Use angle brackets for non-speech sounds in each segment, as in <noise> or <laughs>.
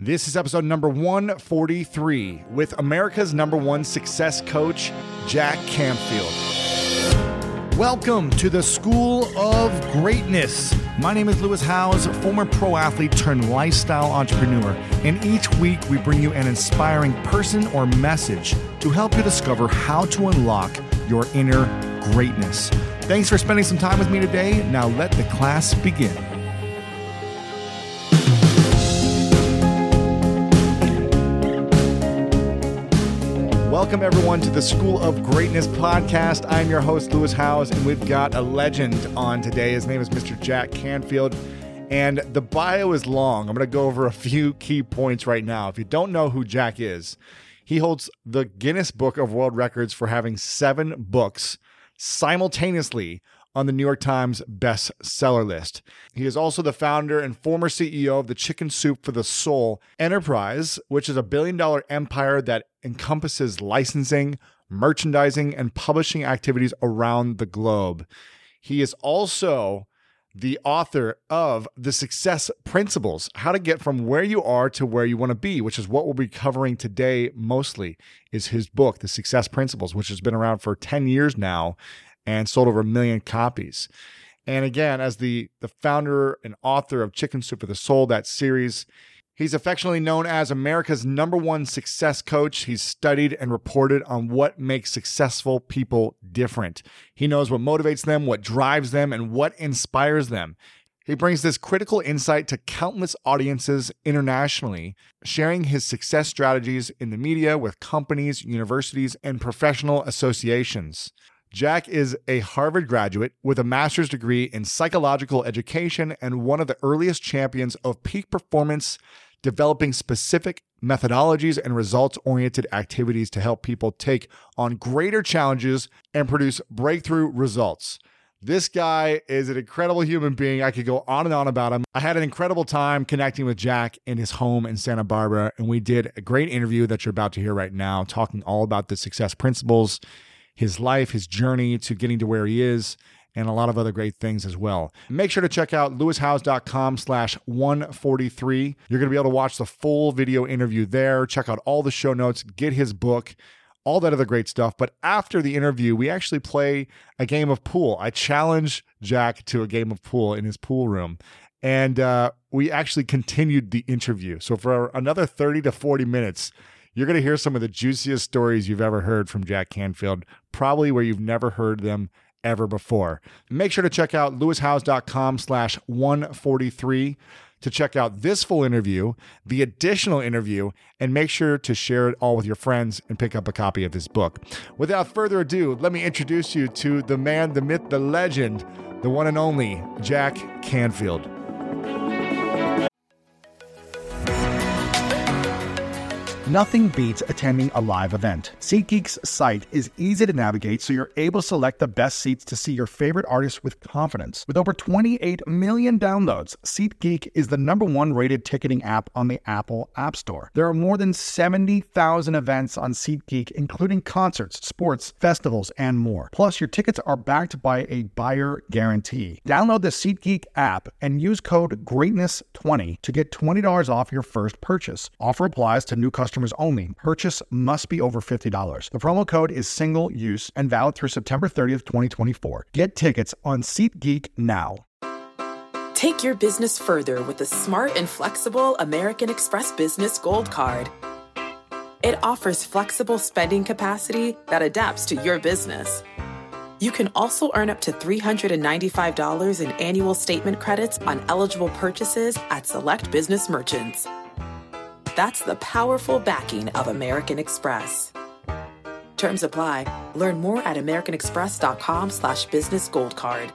This is episode number 143 with America's number one success coach, Jack Canfield. Welcome to the School of Greatness. My name is Lewis Howes, former pro athlete turned lifestyle entrepreneur, and each week we bring you an inspiring person or message to help you discover how to unlock your inner greatness. Thanks for spending some time with me today. Now let the class begin. Welcome, everyone, to the School of Greatness podcast. I'm your host, Lewis Howes, and we've got a legend on today. His name is Mr. Jack Canfield, and the bio is long. I'm going to go over a few key points right now. If you don't know who Jack is, he holds the Guinness Book of World Records for having seven books simultaneously on the New York Times bestseller list. He is also the founder and former CEO of the Chicken Soup for the Soul Enterprise, which is a billion dollar empire that encompasses licensing, merchandising, and publishing activities around the globe. He is also the author of The Success Principles, how to get from where you are to where you want to be, which is what we'll be covering today mostly, is his book, The Success Principles, which has been around for 10 years now and sold over a million copies. And again, as the, the founder and author of Chicken Soup for the Soul, that series, he's affectionately known as America's number one success coach. He's studied and reported on what makes successful people different. He knows what motivates them, what drives them, and what inspires them. He brings this critical insight to countless audiences internationally, sharing his success strategies in the media with companies, universities, and professional associations. Jack is a Harvard graduate with a master's degree in psychological education and one of the earliest champions of peak performance, developing specific methodologies and results oriented activities to help people take on greater challenges and produce breakthrough results. This guy is an incredible human being. I could go on and on about him. I had an incredible time connecting with Jack in his home in Santa Barbara, and we did a great interview that you're about to hear right now, talking all about the success principles his life, his journey to getting to where he is, and a lot of other great things as well. Make sure to check out lewishowes.com slash 143. You're going to be able to watch the full video interview there, check out all the show notes, get his book, all that other great stuff. But after the interview, we actually play a game of pool. I challenge Jack to a game of pool in his pool room. And uh, we actually continued the interview. So for another 30 to 40 minutes, you're going to hear some of the juiciest stories you've ever heard from Jack Canfield, probably where you've never heard them ever before. Make sure to check out lewishowes.com slash 143 to check out this full interview, the additional interview, and make sure to share it all with your friends and pick up a copy of this book. Without further ado, let me introduce you to the man, the myth, the legend, the one and only Jack Canfield. Nothing beats attending a live event. SeatGeek's site is easy to navigate so you're able to select the best seats to see your favorite artists with confidence. With over 28 million downloads, SeatGeek is the number one rated ticketing app on the Apple App Store. There are more than 70,000 events on SeatGeek, including concerts, sports, festivals, and more. Plus, your tickets are backed by a buyer guarantee. Download the SeatGeek app and use code GREATNESS20 to get $20 off your first purchase. Offer applies to new customers customers only. Purchase must be over $50. The promo code is single use and valid through September 30th, 2024. Get tickets on SeatGeek now. Take your business further with the smart and flexible American Express Business Gold Card. It offers flexible spending capacity that adapts to your business. You can also earn up to $395 in annual statement credits on eligible purchases at select business merchants. That's the powerful backing of American Express. Terms apply. Learn more at americanexpress.com slash business gold card.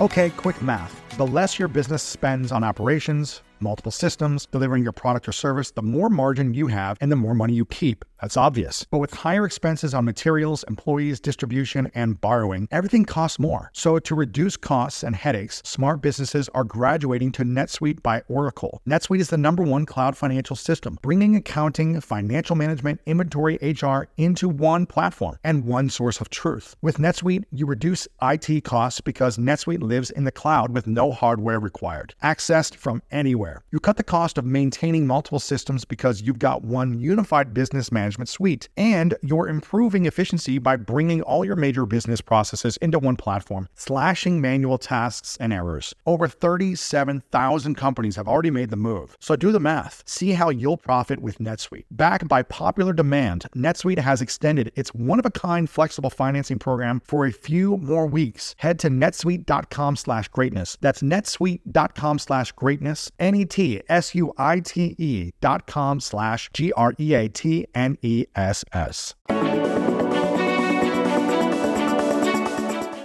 Okay, quick math. The less your business spends on operations, multiple systems, delivering your product or service, the more margin you have and the more money you keep. That's obvious. But with higher expenses on materials, employees, distribution, and borrowing, everything costs more. So to reduce costs and headaches, smart businesses are graduating to NetSuite by Oracle. NetSuite is the number one cloud financial system, bringing accounting, financial management, inventory, HR into one platform and one source of truth. With NetSuite, you reduce IT costs because NetSuite lives in the cloud with no hardware required, accessed from anywhere. You cut the cost of maintaining multiple systems because you've got one unified business management suite, and you're improving efficiency by bringing all your major business processes into one platform, slashing manual tasks and errors. Over 37,000 companies have already made the move. So do the math. See how you'll profit with NetSuite. Backed by popular demand, NetSuite has extended its one-of-a-kind flexible financing program for a few more weeks. Head to netsuite.com slash greatness. That's netsuite.com slash greatness. N-E-T-S-U-I-T-E dot com slash G-R-E-A-T-N-E-S-S.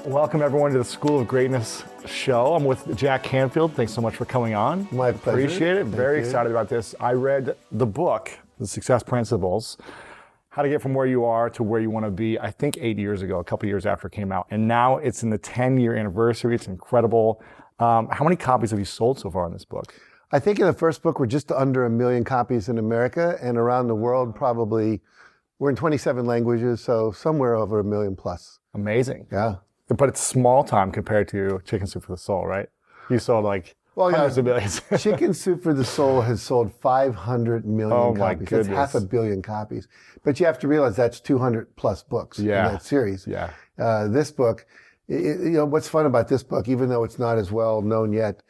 Welcome everyone to the School of Greatness show. I'm with Jack Canfield. Thanks so much for coming on. My pleasure. Appreciate it. Thank Very you. excited about this. I read the book, The Success Principles, how to get from where you are to where you want to be, I think eight years ago, a couple years after it came out. And now it's in the 10 year anniversary. It's incredible. Um, how many copies have you sold so far in this book? I think in the first book, we're just under a million copies in America and around the world, probably we're in 27 languages, so somewhere over a million plus. Amazing. Yeah. But it's small time compared to Chicken Soup for the Soul, right? You sold like Well, yeah. hundreds of millions. <laughs> Chicken Soup for the Soul has sold 500 million Oh, my copies. That's half a billion copies. But you have to realize that's 200 plus books Yeah. in that series. yeah. Uh, this book, i- i- you know, what's fun about this book, even though it's not as well known yet,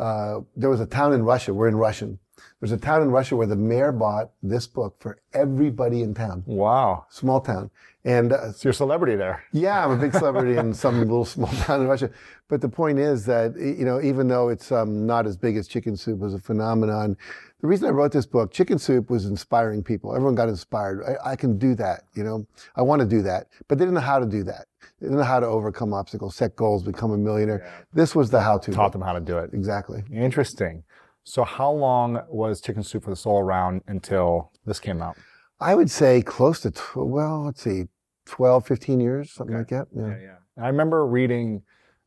uh, there was a town in Russia. We're in Russian. There's a town in Russia where the mayor bought this book for everybody in town. Wow. Small town. And uh, So you're a celebrity there. yeah, I'm a big celebrity in <laughs> some little small town in Russia. But the point is that, you know, even though it's um, not as big as Chicken Soup as a phenomenon, the reason I wrote this book, Chicken Soup was inspiring people. Everyone got inspired. I, I can do that, you know, I want to do that. But they didn't know how to do that. They didn't know how to overcome obstacles, set goals, become a millionaire. This was the how to. Taught them how to do it. Exactly. Interesting. So how long was Chicken Soup for the Soul around until this came out? I would say close to, tw- well, let's see, 12, 15 years, something like that. Yeah, yeah. I remember reading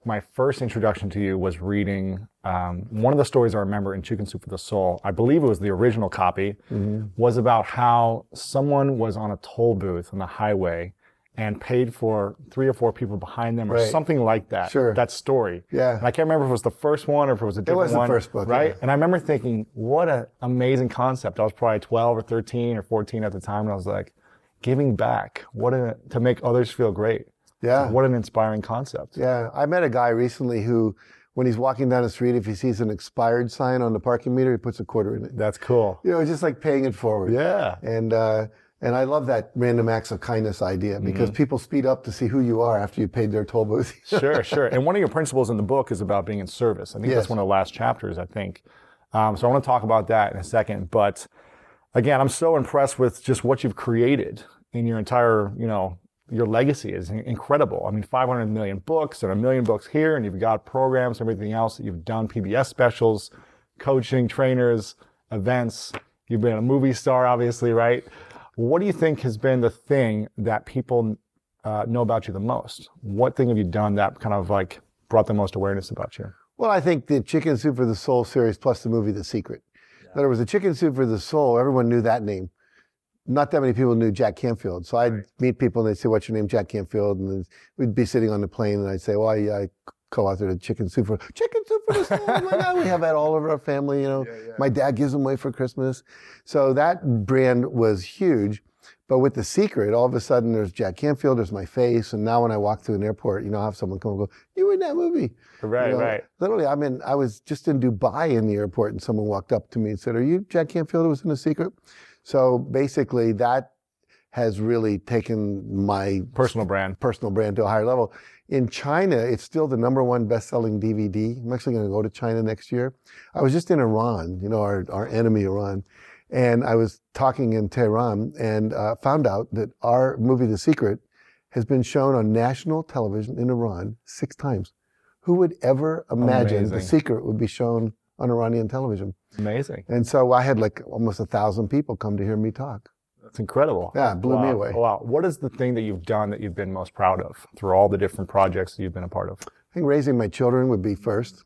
my first introduction to you was reading um, one of the stories I remember in Chicken Soup for the Soul. I believe it was the original copy. Mm-hmm. Was about how someone was on a toll booth on the highway and paid for three or four people behind them or Right. something like that. Sure. That story. Yeah. And I can't remember if it was the first one or if it was a different was the one. first book, Right. yeah. And I remember thinking, what an amazing concept. I was probably 12 or 13 or 14 at the time. And I was like, giving back. What a, to make others feel great. Yeah. What an inspiring concept. Yeah, I met a guy recently who, when he's walking down the street, if he sees an expired sign on the parking meter, he puts a quarter in it. That's cool. You know, it's just like paying it forward. Yeah. And uh, and I love that random acts of kindness idea because Mm-hmm. people speed up to see who you are after you paid their toll booth. <laughs> sure, sure. And one of your principles in the book is about being in service. I think that's one of the last chapters, I think. Um, so I want to talk about that in a second. But again, I'm so impressed with just what you've created in your entire, you know, your legacy is incredible. I mean, 500 million books and a million books here, and you've got programs, everything else that you've done, PBS specials, coaching, trainers, events. You've been a movie star, obviously, right? What do you think has been the thing that people uh, know about you the most? What thing have you done that kind of like brought the most awareness about you? Well, I think the Chicken Soup for the Soul series plus the movie The Secret. In other words, the Chicken Soup for the Soul, everyone knew that name. Not that many people knew Jack Canfield. So I'd meet people and they'd say, What's your name? Jack Canfield. And then we'd be sitting on the plane and I'd say, Well, I, I co authored a Chicken Soup for Chicken Soup for the Soul. Oh my God, we have that all over our family. You know, <laughs> my dad gives them away for Christmas. So that brand was huge. But with The Secret, all of a sudden there's Jack Canfield, there's my face. And now when I walk through an airport, you know, I have someone come and go, You were in that movie. Right, You know, right. Literally, I mean, I was just in Dubai in the airport, and someone walked up to me and said, "Are you Jack Canfield who was in The Secret?" So basically, that has really taken my Personal brand. personal brand to a higher level. In China, it's still the number one best-selling DVD. I'm actually going to go to China next year. I was just in Iran, you know, our, our enemy Iran, and I was talking in Tehran and uh, found out that our movie The Secret has been shown on national television in Iran six times. Who would ever imagine The Secret would be shown on Iranian television. Amazing. And so I had like almost a thousand people come to hear me talk. That's incredible. Yeah, it blew wow. me away. Wow. What is the thing that you've done that you've been most proud of through all the different projects that you've been a part of? I think raising my children would be first.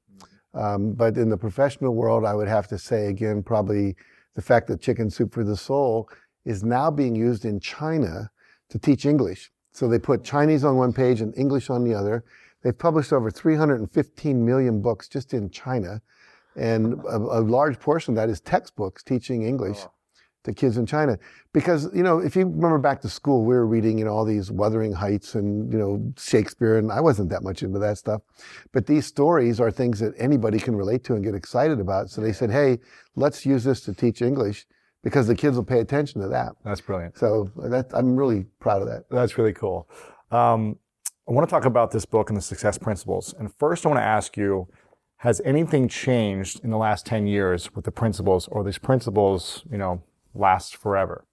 Um, but in the professional world, I would have to say again, probably the fact that Chicken Soup for the Soul is now being used in China to teach English. So they put Chinese on one page and English on the other. They've published over 315 million books just in China. And a, a large portion of that is textbooks teaching English to kids in China. Because, you know, if you remember back to school, we were reading, you know, all these Wuthering Heights and, you know, Shakespeare, and I wasn't that much into that stuff. But these stories are things that anybody can relate to and get excited about. So they said, hey, let's use this to teach English because the kids will pay attention to that. That's brilliant. So that, I'm really proud of that. That's really cool. Um, I want to talk about this book and the success principles. And first, I want to ask you has anything changed in the last 10 years with the principles, or these principles, you know, last forever?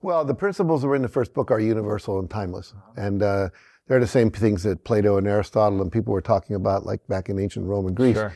Well, the principles that were in the first book are universal and timeless. And uh, they're the same things that Plato and Aristotle and people were talking about, like back in ancient Rome and Greece. Sure.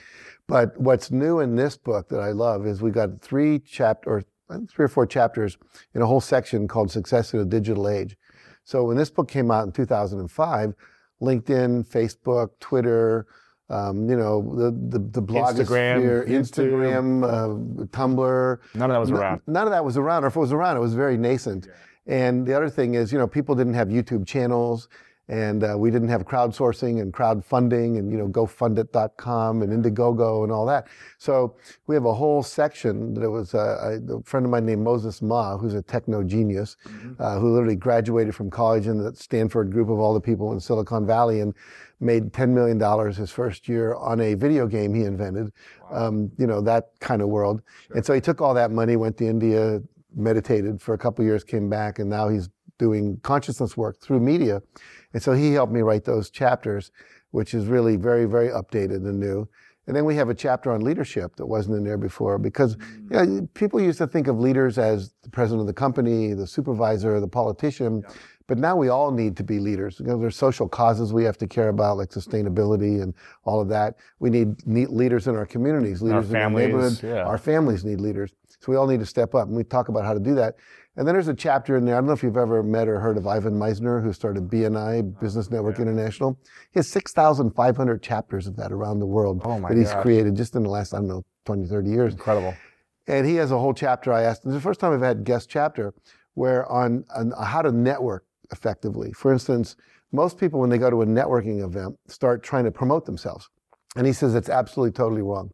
But what's new in this book that I love is we got three chapter, or three or four chapters in a whole section called Success in a Digital Age. So when this book came out in 2005, LinkedIn, Facebook, Twitter, um, you know, the the, the blogosphere, Instagram, Instagram, uh, Tumblr. None of that was around. None of that was around, or if it was around, it was very nascent. And the other thing is, you know, people didn't have YouTube channels, and uh, we didn't have crowdsourcing and crowdfunding, and you know, GoFundIt.com and Indiegogo and all that. So we have a whole section that was uh, a, friend of mine named Moses Ma, who's a techno genius, uh, who literally graduated from college in the Stanford group of all the people in Silicon Valley and made $10 million his first year on a video game he invented, um, you know, that kind of world. And so he took all that money, went to India, meditated for a couple years, came back, and now he's doing consciousness work through media. And so he helped me write those chapters, which is really very, very updated and new. And then we have a chapter on leadership that wasn't in there before because mm. you know, people used to think of leaders as the president of the company, the supervisor, the politician. But now we all need to be leaders. You know, there's social causes we have to care about, like sustainability and all of that. We need neat leaders in our communities, leaders in families, our neighborhood. yeah. Our families need leaders. So we all need to step up, and we talk about how to do that. And then there's a chapter in there. I don't know if you've ever met or heard of Ivan Misner, who started BNI, Business Network International. He has 6,500 chapters of that around the world Oh that he's gosh. created just in the last, I don't know, 20, 30 years. Incredible. And he has a whole chapter I asked. This is the first time I've had guest chapter where on, on how to network effectively. For instance, most people when they go to a networking event start trying to promote themselves. And he says it's absolutely totally wrong.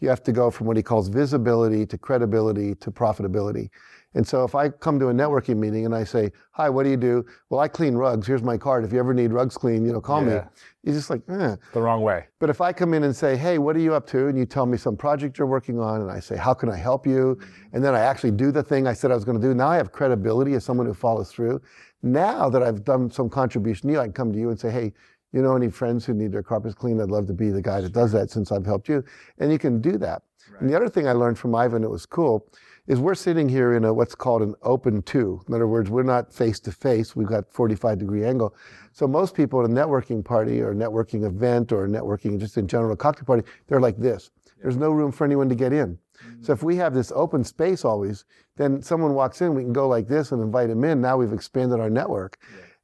You have to go from what he calls visibility to credibility to profitability. And so if I come to a networking meeting and I say, "Hi, what do you do?" Well, I clean rugs. Here's my card. If you ever need rugs cleaned, you know, call me. Yeah. He's just like, eh. The wrong way. But if I come in and say, hey, what are you up to? And you tell me some project you're working on, and I say, how can I help you? And then I actually do the thing I said I was going to do. Now I have credibility as someone who follows through. Now that I've done some contribution to you, I can come to you and say, hey, you know any friends who need their carpets cleaned? I'd love to be the guy that does that since I've helped you. And you can do that. And the other thing I learned from Ivan that was cool is we're sitting here in a what's called an open two. In other words, we're not face to face. We've got 45 degree angle. So most people at a networking party or networking event or networking just in general, a cocktail party, they're like this. There's no room for anyone to get in. So if we have this open space always, then someone walks in, we can go like this and invite them in. Now we've expanded our network.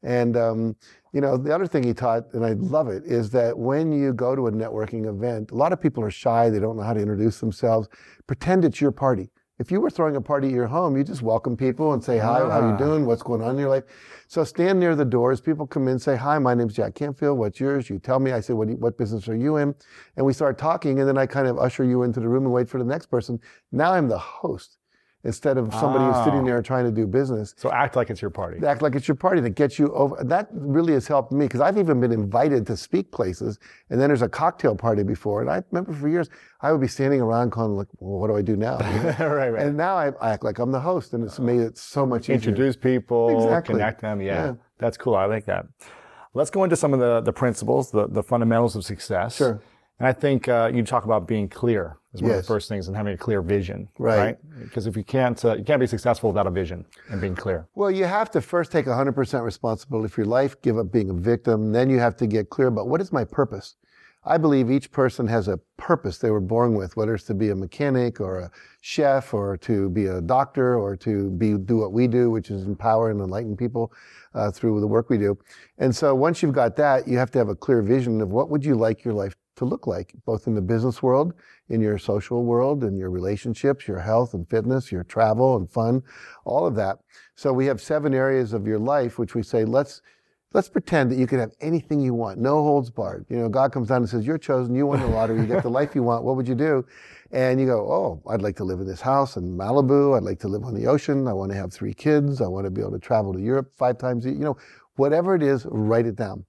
And um, you know, the other thing he taught, and I love it, is that when you go to a networking event, a lot of people are shy. They don't know how to introduce themselves. Pretend it's your party. If you were throwing a party at your home, you just welcome people and say, hi, how you Ah. doing? What's going on in your life? So stand near the doors. People come in, say, hi, my name's Jack Canfield. What's yours? You tell me. I say, what, you- what business are you in? And we start talking, and then I kind of usher you into the room and wait for the next person. Now I'm the host instead of somebody who's sitting Oh. there trying to do business So act like it's your party. act like it's your party that gets you over. That really has helped me because I've even been invited to speak places, and then there's a cocktail party before, and I remember for years I would be standing around going like, "Well, what do I do now?" <laughs> You know? right, right. and now I, I act like I'm the host, and it's made it so much easier. Introduce people, Exactly. connect them. Yeah, Yeah. that's cool. I like that. Let's go into some of the, the principles, the, the fundamentals of success. Sure. And I think uh, you talk about being clear is one of the first things and having a clear vision. Right. Because if you can't, uh, you can't be successful without a vision and being clear. Well, you have to first take 100% responsibility for your life, give up being a victim. Then you have to get clear about what is my purpose. I believe each person has a purpose they were born with, whether it's to be a mechanic or a chef or to be a doctor or to be do what we do, which is empower and enlighten people uh, through the work we do. And so once you've got that, you have to have a clear vision of what would you like your life to look like, both in the business world, in your social world, in your relationships, your health and fitness, your travel and fun, all of that. So we have seven areas of your life which we say let's let's pretend that you can have anything you want, no holds barred. You know, God comes down and says, You're chosen, you won the lottery, you get the life you want, what would you do? And you go, Oh, I'd like to live in this house in Malibu, I'd like to live on the ocean, I want to have three kids, I want to be able to travel to Europe five times a year. You know, whatever it is, write it down.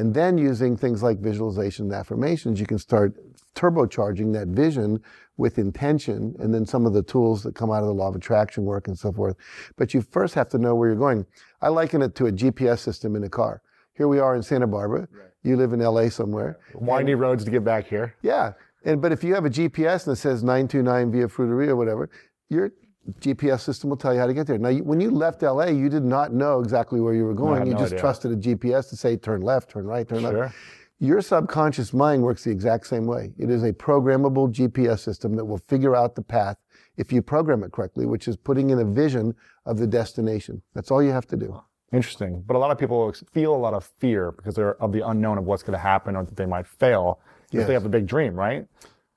And then using things like visualization and affirmations, you can start turbocharging that vision with intention and then some of the tools that come out of the law of attraction work and so forth. But you first have to know where you're going. I liken it to a GPS system in a car. Here we are in Santa Barbara. Right. You live in LA somewhere. Windy and, roads to get back here. Yeah. And but if you have a GPS and it says 929 via Fruiteria or whatever, your GPS system will tell you how to get there. Now, when you left LA, you did not know exactly where you were going. No, you no just idea. trusted a GPS to say turn left, turn right, turn sure. left. Your subconscious mind works the exact same way. It is a programmable GPS system that will figure out the path if you program it correctly, which is putting in a vision of the destination. That's all you have to do. Interesting. But a lot of people feel a lot of fear because they're of the unknown of what's going to happen or that they might fail if yes. they have a big dream, right?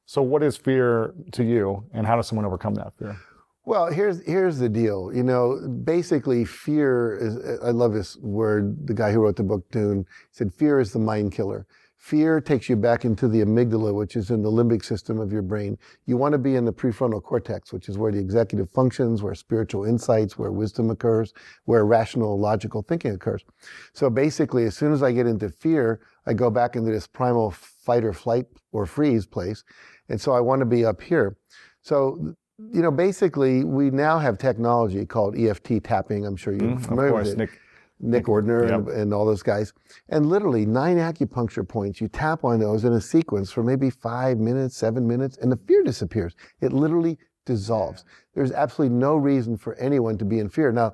So what is fear to you and how does someone overcome that fear? Well, here's here's the deal. You know, basically, fear is. I love this word. The guy who wrote the book Dune said, "Fear is the mind killer." Fear takes you back into the amygdala, which is in the limbic system of your brain. You want to be in the prefrontal cortex, which is where the executive functions, where spiritual insights, where wisdom occurs, where rational, logical thinking occurs. So basically, as soon as I get into fear, I go back into this primal fight or flight or freeze place. And so I want to be up here. So you know, basically, we now have technology called EFT tapping. I'm sure you're mm, familiar course, with it. Nick, Nick Ortner yep. and, and, all those guys. And literally, nine acupuncture points, you tap on those in a sequence for maybe five minutes, seven minutes, and the fear disappears. It literally dissolves. There's absolutely no reason for anyone to be in fear. Now,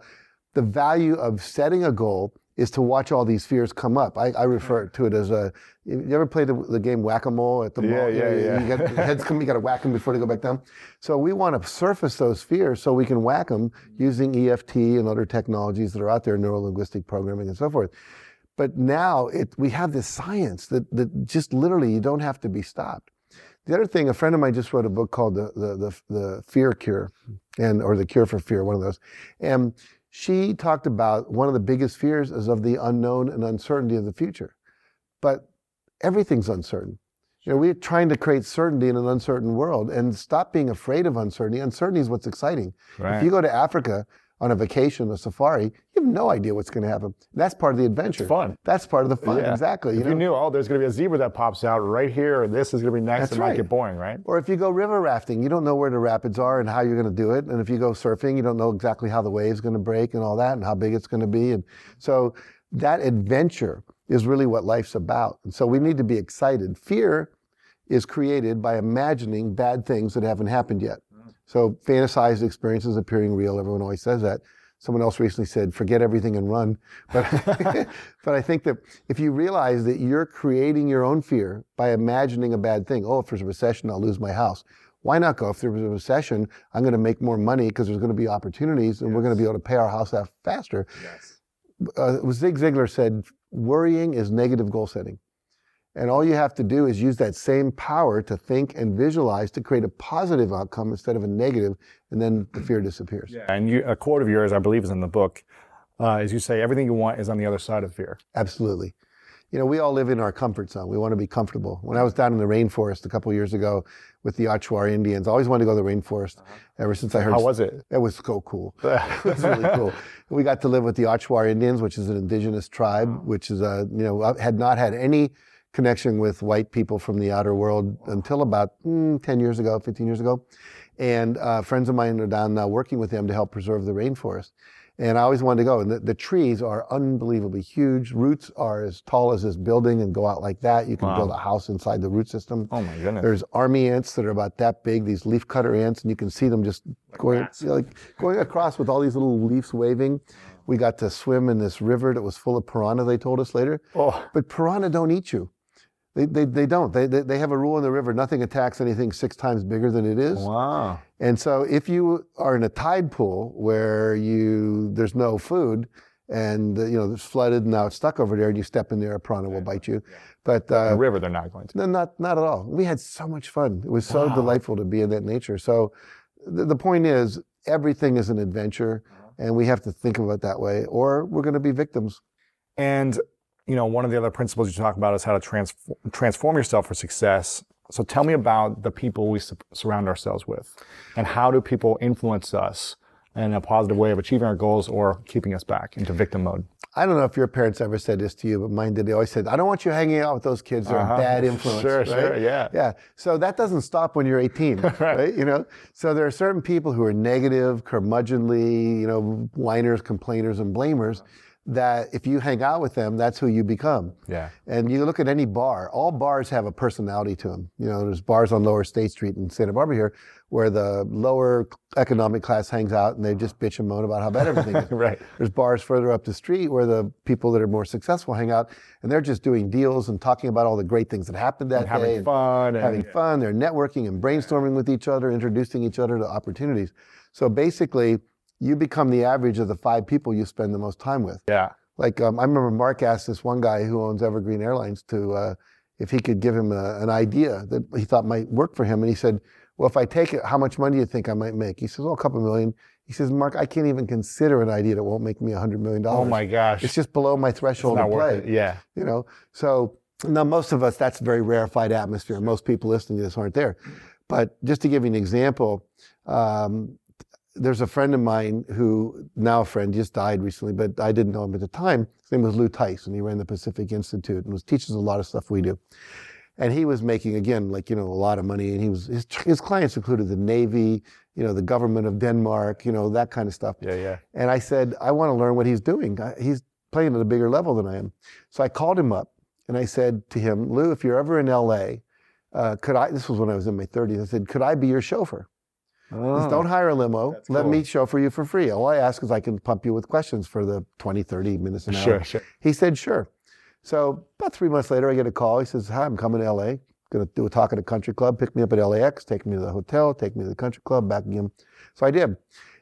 the value of setting a goal is to watch all these fears come up. I, I refer to it as a. You ever played the, the game whack a mole at the yeah, mall? Yeah, you, yeah. You get heads come, you got to whack them before they go back down. So we want to surface those fears so we can whack them using EFT and other technologies that are out there, neuro linguistic programming and so forth. But now it, we have this science that, that just literally you don't have to be stopped. The other thing, a friend of mine just wrote a book called the, the, the, the Fear Cure, and or the Cure for Fear, one of those. And she talked about one of the biggest fears is of the unknown and uncertainty of the future. But everything's uncertain. You know, we're trying to create certainty in an uncertain world and stop being afraid of uncertainty. Uncertainty is what's exciting. Right. If you go to Africa on a vacation, a safari, you have no idea what's going to happen. That's part of the adventure. It's fun. That's part of the fun. Yeah. Exactly. You if know? you knew, oh, there's going to be a zebra that pops out right here, or this is going to be next, That's it right. might get boring, right? Or if you go river rafting, you don't know where the rapids are and how you're going to do it. And if you go surfing, you don't know exactly how the wave's going to break and all that and how big it's going to be. And so that adventure is really what life's about. And so we need to be excited. Fear is created by imagining bad things that haven't happened yet. So fantasized experiences appearing real. Everyone always says that. Someone else recently said, forget everything and run. But, <laughs> <laughs> but I think that if you realize that you're creating your own fear by imagining a bad thing, oh, if there's a recession, I'll lose my house. Why not go? If there was a recession, I'm going to make more money because there's going to be opportunities and yes. we're going to be able to pay our house off faster. Yes. Uh, Zig Ziglar said, worrying is negative goal setting. And all you have to do is use that same power to think and visualize to create a positive outcome instead of a negative, and then the fear disappears. Yeah. And you, a quote of yours, I believe, is in the book, uh, is you say everything you want is on the other side of fear. Absolutely. You know, we all live in our comfort zone. We want to be comfortable. When I was down in the rainforest a couple years ago with the Achuar Indians, I always wanted to go to the rainforest. Uh-huh. Ever since I heard, how was it? It was so cool. <laughs> it was really cool. We got to live with the Achuar Indians, which is an indigenous tribe, which is a you know had not had any connection with white people from the outer world until about mm, 10 years ago, 15 years ago. And uh, friends of mine are down now working with them to help preserve the rainforest. And I always wanted to go. And the, the, trees are unbelievably huge. Roots are as tall as this building and go out like that. You can wow. build a house inside the root system. Oh my goodness. There's army ants that are about that big, these leaf cutter ants, and you can see them just like going, you know, like going across with all these little leaves waving. We got to swim in this river that was full of piranha, they told us later. Oh. But piranha don't eat you They, they, they don't. They, they, they have a rule in the river nothing attacks anything six times bigger than it is. Wow. And so if you are in a tide pool where you there's no food and you know it's flooded and now it's stuck over there and you step in there, a piranha will bite you. But The uh, river, they're not going to. no, not not at all. We had so much fun. It was so Wow. delightful to be in that nature. So the, the point is, everything is an adventure, and we have to think of it that way, or we're going to be victims. And you know, one of the other principles you talk about is how to transform transform yourself for success. So tell me about the people we su- surround ourselves with, and how do people influence us in a positive way of achieving our goals or keeping us back into victim mode? I don't know if your parents ever said this to you, but mine did. They always said, "I don't want you hanging out with those kids. They're Uh-huh. a bad <laughs> influence." Sure, right? sure, yeah. yeah. So that doesn't stop when you're 18, <laughs> right. You know. So there are certain people who are negative, curmudgeonly, you know, whiners, complainers, and blamers. That if you hang out with them, that's who you become. Yeah. And you look at any bar, all bars have a personality to them. You know, there's bars on Lower State Street in Santa Barbara here where the lower economic class hangs out and they just bitch and moan about how bad everything is. <laughs> Right. There's bars further up the street where the people that are more successful hang out and they're just doing deals and talking about all the great things that happened that And having day. and fun and- having fun. They're networking and brainstorming with each other, introducing each other to opportunities. So basically, you become the average of the five people you spend the most time with. Yeah. Like um, I remember Mark asked this one guy who owns Evergreen Airlines to uh, if he could give him a, an idea that he thought might work for him, and he said, "Well, if I take it, how much money do you think I might make?" He says, "Oh, a couple million." He says, "Mark, I can't even consider an idea that won't make me a hundred million dollars. Oh my gosh. It's just below my It's threshold not to play." worth it. Yeah. You know, so now most of us, that's a very rarefied atmosphere. Most people listening to this aren't there. But just to give you an example, um, there's a friend of mine who now a friend just died recently, but I didn't know him at the time. His name was Lou Tice, and he ran the Pacific Institute and was teaches a lot of stuff we do. And he was making again, like you know, a lot of money. And he was his, his clients included the Navy, you know, the government of Denmark, you know, that kind of stuff. Yeah. Yeah. And I said, I want to learn what he's doing. I- He's playing at a bigger level than I am. So I called him up and I said to him, Lou, if you're ever in LA, uh, could I, this was when I was in my 30s, I said, could I be your chauffeur? Just don't hire a limo. That's Let cool. me chauffeur you for free. All I ask is I can pump you with questions for the 20, 30 minutes an hour. Sure. Sure. He said, sure. So about three months later, I get a call. He says, hi, I'm coming to LA. Going to do a talk at a country club. Pick me up at LAX. Take me to the hotel. Take me to the country club. Back again. So I did.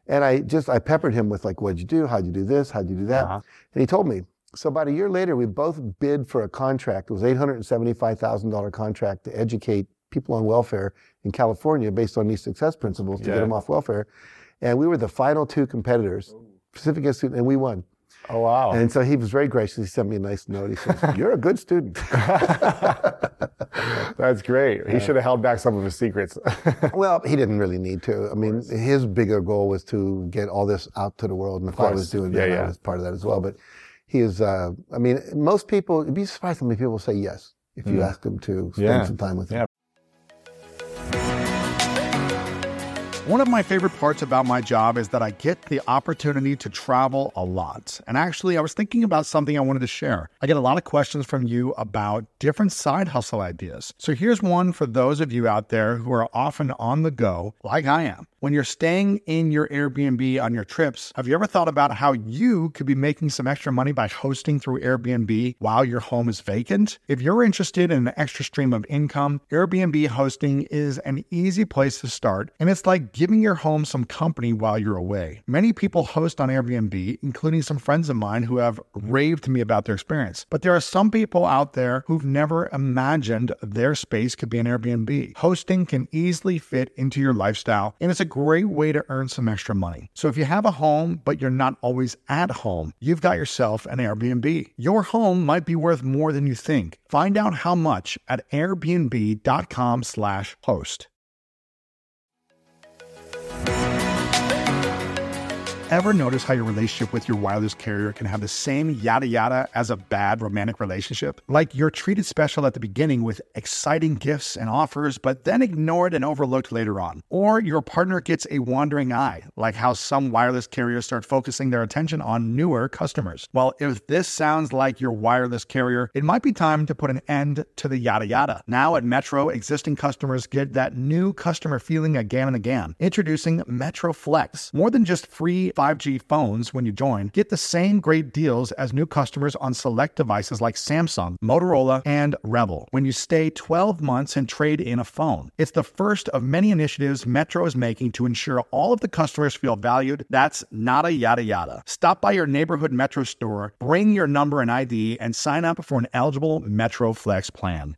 And I just, I peppered him with like, what'd you do? How'd you do this? How'd you do that? Uh-huh. And he told me. So about a year later, we both bid for a contract. It was $875,000 contract to educate people on welfare in California based on these success principles to Yeah. get them off welfare. And we were the final two competitors, Pacific Institute, and we won. Oh wow. And so he was very gracious. He sent me a nice note. He says, You're a good student. <laughs> <laughs> That's great. He should have held back some of his secrets. <laughs> well, he didn't really need to. I mean, his bigger goal was to get all this out to the world. And if I was doing Yeah, that, yeah. I was part of that as well. But he is, uh, I mean, most people, you'd be surprised how many people say yes if you ask them to spend Yeah. some time with Yeah. One of my favorite parts about my job is that I get the opportunity to travel a lot. And actually, I was thinking about something I wanted to share. I get a lot of questions from you about different side hustle ideas. So here's one for those of you out there who are often on the go, like I am. When you're staying in your Airbnb on your trips, have you ever thought about how you could be making some extra money by hosting through Airbnb while your home is vacant? If you're interested in an extra stream of income, Airbnb hosting is an easy place to start, and it's like giving your home some company while you're away. Many people host on Airbnb, including some friends of mine who have raved to me about their experience. But there are some people out there who've never imagined their space could be an Airbnb. Hosting can easily fit into your lifestyle, and it's a great way to earn some extra money. So if you have a home, but you're not always at home, you've got yourself an Airbnb. Your home might be worth more than you think. Find out how much at airbnb.com/slash host. Ever notice how your relationship with your wireless carrier can have the same yada yada as a bad romantic relationship? Like you're treated special at the beginning with exciting gifts and offers, but then ignored and overlooked later on. Or your partner gets a wandering eye, like how some wireless carriers start focusing their attention on newer customers. Well, if this sounds like your wireless carrier, it might be time to put an end to the yada yada. Now at Metro, existing customers get that new customer feeling again and again. Introducing Metro Flex. More than just free 5G phones when you join, get the same great deals as new customers on select devices like Samsung, Motorola, and Revvl when you stay 12 months and trade in a phone. It's the first of many initiatives Metro is making to ensure all of the customers feel valued. That's nada yada yada. Stop by your neighborhood Metro store, bring your number and ID, and sign up for an eligible Metro Flex plan.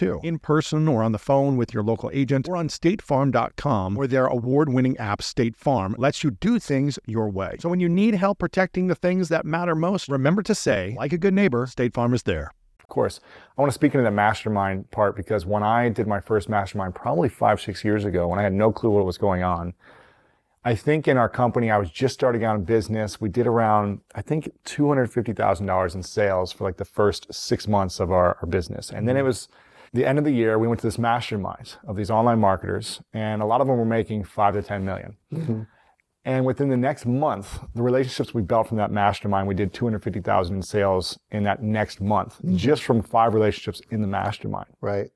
too, in person or on the phone with your local agent or on statefarm.com, where their award winning app, State Farm, lets you do things your way. So when you need help protecting the things that matter most, remember to say, like a good neighbor, State Farm is there. Of course. I want to speak into the mastermind part because when I did my first mastermind, probably five, six years ago, when I had no clue what was going on, I think in our company, I was just starting out in business. We did around, I think, $250,000 in sales for like the first six months of our, our business. And then it mm-hmm. was, the end of the year, we went to this mastermind of these online marketers, and a lot of them were making five to 10 million. Mm-hmm. And within the next month, the relationships we built from that mastermind, we did 250,000 in sales in that next month, mm-hmm. just from five relationships in the mastermind. Right.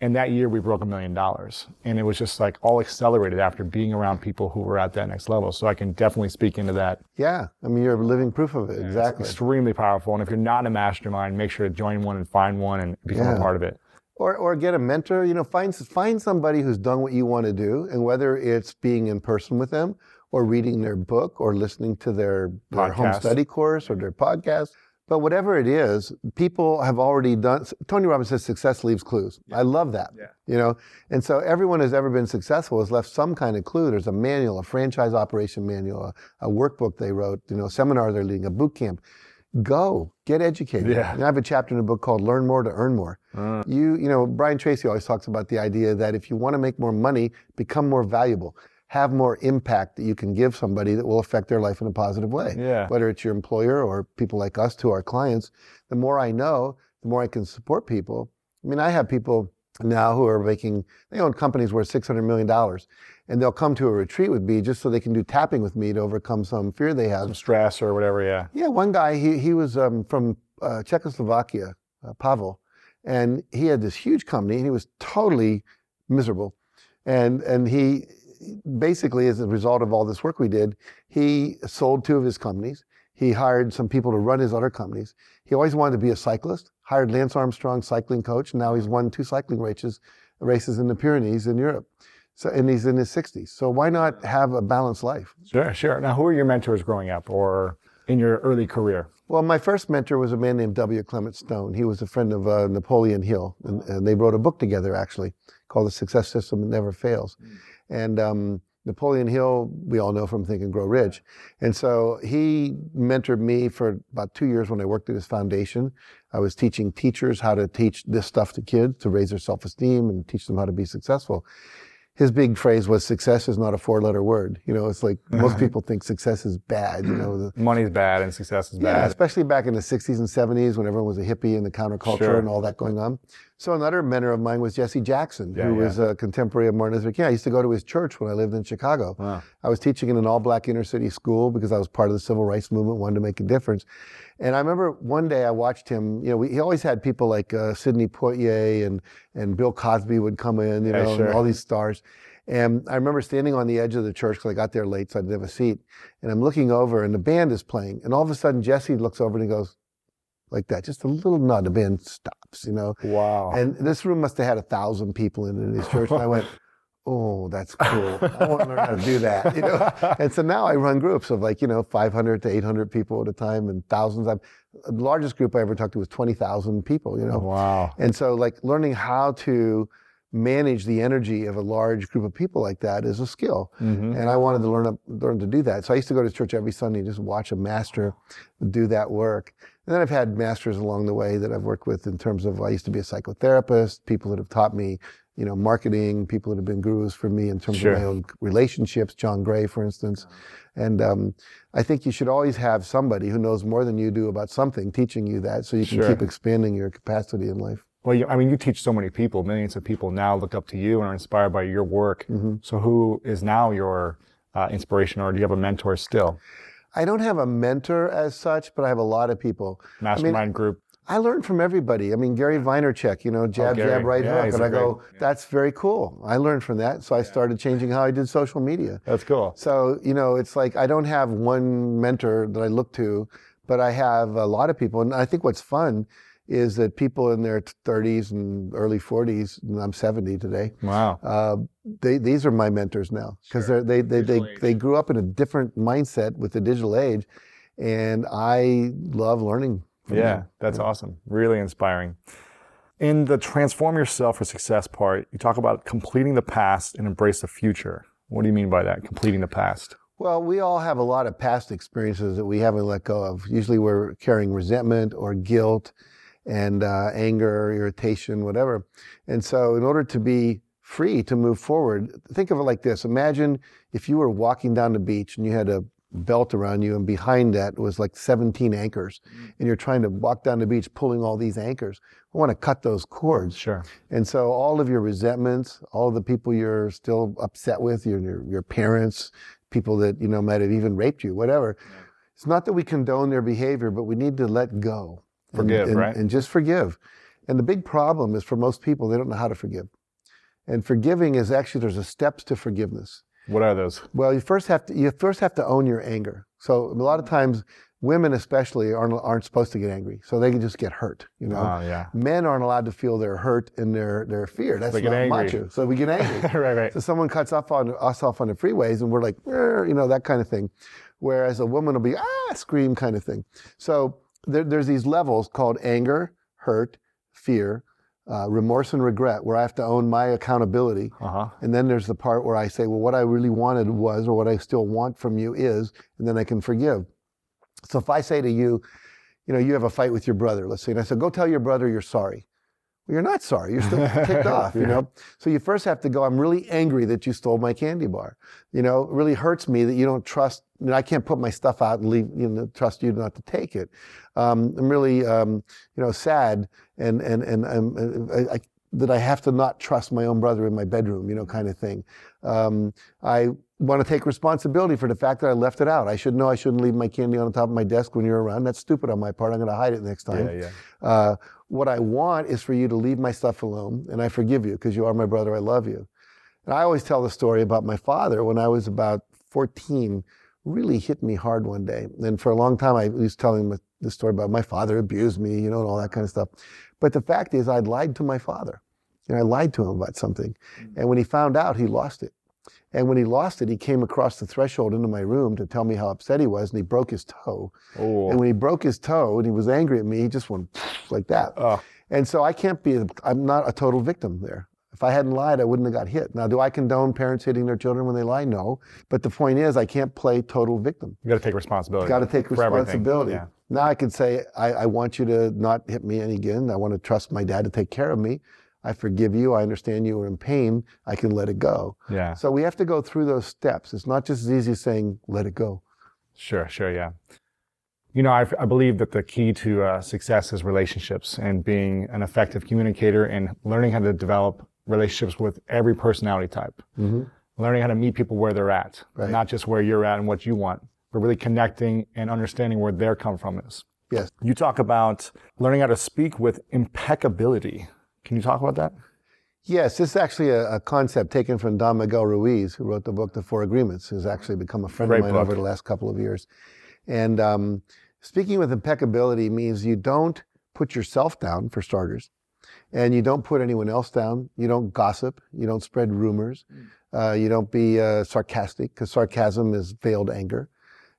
And that year we broke a million dollars. And it was just like all accelerated after being around people who were at that next level. So I can definitely speak into that. Yeah. I mean, you're living proof of it. Yeah, exactly. extremely powerful. And if you're not in a mastermind, make sure to join one and find one and become yeah. a part of it or or get a mentor. You know, find find somebody who's done what you want to do, and whether it's being in person with them, or reading their book, or listening to their, their home study course or their podcast. But whatever it is, people have already done. Tony Robbins says success leaves clues. Yeah. I love that. Yeah. You know, and so everyone who's ever been successful has left some kind of clue. There's a manual, a franchise operation manual, a, a workbook they wrote, you know, a seminar they're leading, a boot camp go get educated. Yeah. And I have a chapter in a book called Learn More to Earn More. Uh. You, you know, Brian Tracy always talks about the idea that if you want to make more money, become more valuable, have more impact that you can give somebody that will affect their life in a positive way. Yeah. Whether it's your employer or people like us to our clients, the more I know, the more I can support people. I mean, I have people now who are making, they own companies worth $600 million and they'll come to a retreat with me just so they can do tapping with me to overcome some fear they have. Some stress or whatever, yeah. Yeah, one guy, he, he was um, from uh, Czechoslovakia, uh, Pavel, and he had this huge company and he was totally miserable. And, and he basically, as a result of all this work we did, he sold two of his companies. He hired some people to run his other companies. He always wanted to be a cyclist, hired Lance Armstrong, cycling coach. And now he's won two cycling races, races in the Pyrenees in Europe. So, and he's in his 60s. So why not have a balanced life? Sure, sure. Now, who are your mentors growing up or in your early career? Well, my first mentor was a man named W. Clement Stone. He was a friend of uh, Napoleon Hill, and, and, they wrote a book together actually called The Success System That Never Fails. Mm. And um, Napoleon Hill, we all know from Think and Grow Rich. And so he mentored me for about two years when I worked at his foundation. I was teaching teachers how to teach this stuff to kids to raise their self esteem and teach them how to be successful his big phrase was success is not a four letter word. You know, it's like <laughs> most people think success is bad. You know, the, money's bad and success is yeah, bad. especially back in the 60s and 70s when everyone was a hippie and the counterculture sure. and all that going on. So another mentor of mine was Jesse Jackson, yeah, who yeah. was a contemporary of Martin Luther King. I used to go to his church when I lived in Chicago. Wow. I was teaching in an all black inner city school because I was part of the civil rights movement, wanted to make a difference. And I remember one day I watched him, you know, we, he always had people like uh, Sidney Poitier and, and Bill Cosby would come in, you yeah, know, sure. all these stars. And I remember standing on the edge of the church because I got there late, so I didn't have a seat. And I'm looking over, and the band is playing. And all of a sudden, Jesse looks over and he goes, like that, just a little nod. The band stops, you know. Wow. And this room must have had a thousand people in, it in his church. And I went, <laughs> oh, that's cool. I want to learn how to do that, you know. <laughs> And so now I run groups of like, you know, 500 to 800 people at a time and thousands. I've, the largest group I ever talked to was 20,000 people, you know. Wow. And so like learning how to manage the energy of a large group of people like that is a skill. Mm-hmm. And I wanted to learn, learn to do that. So I used to go to church every Sunday and just watch a master do that work. And then I've had masters along the way that I've worked with in terms of I used to be a psychotherapist, people that have taught me you know, marketing, people that have been gurus for me in terms Sure. of my own relationships, John Gray, for instance. And um, I think you should always have somebody who knows more than you do about something teaching you that so you can Sure. keep expanding your capacity in life. Well, you, I mean, you teach so many people. Millions of people now look up to you and are inspired by your work. So, who is now your uh, inspiration, or do you have a mentor still? I don't have a mentor as such, but I have a lot of people. Mastermind group. I learned from everybody. I mean, Gary Vaynerchuk, you know, jab, oh, Gary. jab, right Yeah, hook. And I go, that's very cool. I learned from that. So I started changing how I did social media. That's cool. So, you know, it's like I don't have one mentor that I look to, but I have a lot of people. And I think what's fun is that people in their 30s and early 40s, and I'm 70 today, Wow. uh, they, these are my mentors now because they they, they, they, they grew up in a different mindset with the digital age. And I love learning. from Yeah, them. that's awesome. Really inspiring. In the transform yourself for success part, you talk about completing the past and embrace the future. What do you mean by that? Completing the past. Well, we all have a lot of past experiences that we haven't let go of. Usually we're carrying resentment or guilt and uh, anger, irritation, whatever. And so, in order to be free to move forward, think of it like this Imagine if you were walking down the beach and you had a belt around you, and behind that was like 17 anchors, and you're trying to walk down the beach pulling all these anchors. I want to cut those cords. Sure. And so all of your resentments, all the people you're still upset with, your your, your parents, people that you know might have even raped you, whatever. It's not that we condone their behavior, but we need to let go. And- Forgive, and, right? And just forgive. And the big problem is for most people, they don't know how to forgive. And forgiving is actually there's a steps to forgiveness. What are those? Well, you first have to you first have to own your anger. So a lot of times, women especially aren't aren't supposed to get angry, so they can just get hurt. You know, Oh, yeah. men aren't allowed to feel their hurt and their their fear. That's They get not angry. macho. So we get angry. <laughs> right, right. so someone cuts off on us off on the freeways, and we're like, you know, that kind of thing. Whereas a woman will be ah scream kind of thing. So there, there's these levels called anger, hurt, fear, uh, remorse, and regret, where I have to own my accountability. Uh huh. And then there's the part where I say, well, what I really wanted was, or what I still want from you is, and then I can forgive. So if I say to you, you know, you have a fight with your brother, let's say, and I said, go tell your brother you're sorry. Well, you're not sorry. You're still <laughs> ticked off, you know? So you first have to go, I'm really angry that you stole my candy bar. You know, it really hurts me that you don't trust, you know, I can't put my stuff out and leave, you know, trust you not to take it. Um, I'm really, um, you know, sad and, and, and, um, I, I, that I have to not trust my own brother in my bedroom, you know, kind of thing. Um, I want to take responsibility for the fact that I left it out. I should know I shouldn't leave my candy on the top of my desk when you're around. That's stupid on my part. I'm going to hide it next time. Yeah, yeah. Uh, what I want is for you to leave my stuff alone, and I forgive you because you are my brother. I love you. And I always tell the story about my father when I was about 14. Really hit me hard one day, and for a long time I was telling him the story about my father abused me, you know, and all that kind of stuff. But the fact is, I'd lied to my father, and I lied to him about something, mm. and when he found out, he lost it. And when he lost it, he came across the threshold into my room to tell me how upset he was, and he broke his toe. Oh. And when he broke his toe and he was angry at me, he just went like that. Oh. And so I can't be, I'm not a total victim there. If I hadn't lied, I wouldn't have got hit. Now, do I condone parents hitting their children when they lie? No. But the point is, I can't play total victim. You got to take responsibility. Got to take responsibility. Yeah. Now I could say, I, I want you to not hit me any again. I want to trust my dad to take care of me. I forgive you. I understand you were in pain. I can let it go. Yeah. So we have to go through those steps. It's not just as easy as saying, let it go. Sure, sure, yeah. You know, I, I believe that the key to uh, success is relationships and being an effective communicator and learning how to develop relationships with every personality type. Learning how to meet people where they're at, Right. not just where you're at and what you want, but really connecting and understanding where their come from is. Yes. You talk about learning how to speak with impeccability. Can you talk about that? Yes, this is actually a, a concept taken from Don Miguel Ruiz, who wrote the book The Four Agreements, who's actually become a friend Great of mine book. over the last couple of years. And um, speaking with impeccability means you don't put yourself down, for starters, and you don't put anyone else down. You don't gossip. You don't spread rumors. Uh, you don't be uh, sarcastic, because sarcasm is veiled anger.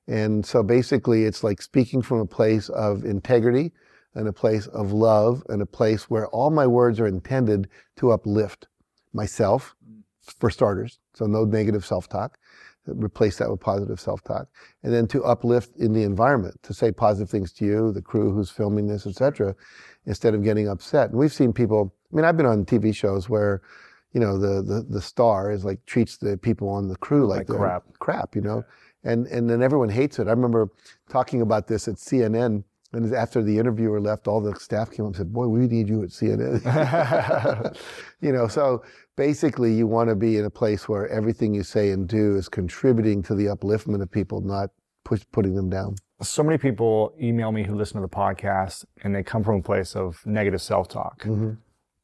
And so basically, it's like speaking from a place of integrity and a place of love and a place where all my words are intended to uplift myself, mm. for starters. So no negative self-talk. Replace that with positive self-talk, and then to uplift in the environment, to say positive things to you, the crew who's filming this, etc., instead of getting upset. And we've seen people. I mean, I've been on TV shows where, you know, the, the, the star is like treats the people on the crew like, Like crap. crap, you know? And, and then everyone hates it. I remember talking about this at CNN and after the interviewer left, all the staff came up and said, boy, we need you at CNN. <laughs> you know, so basically you want to be in a place where everything you say and do is contributing to the upliftment of people, not push, putting them down. So many people email me who listen to the podcast and they come from a place of negative self-talk. Mm-hmm.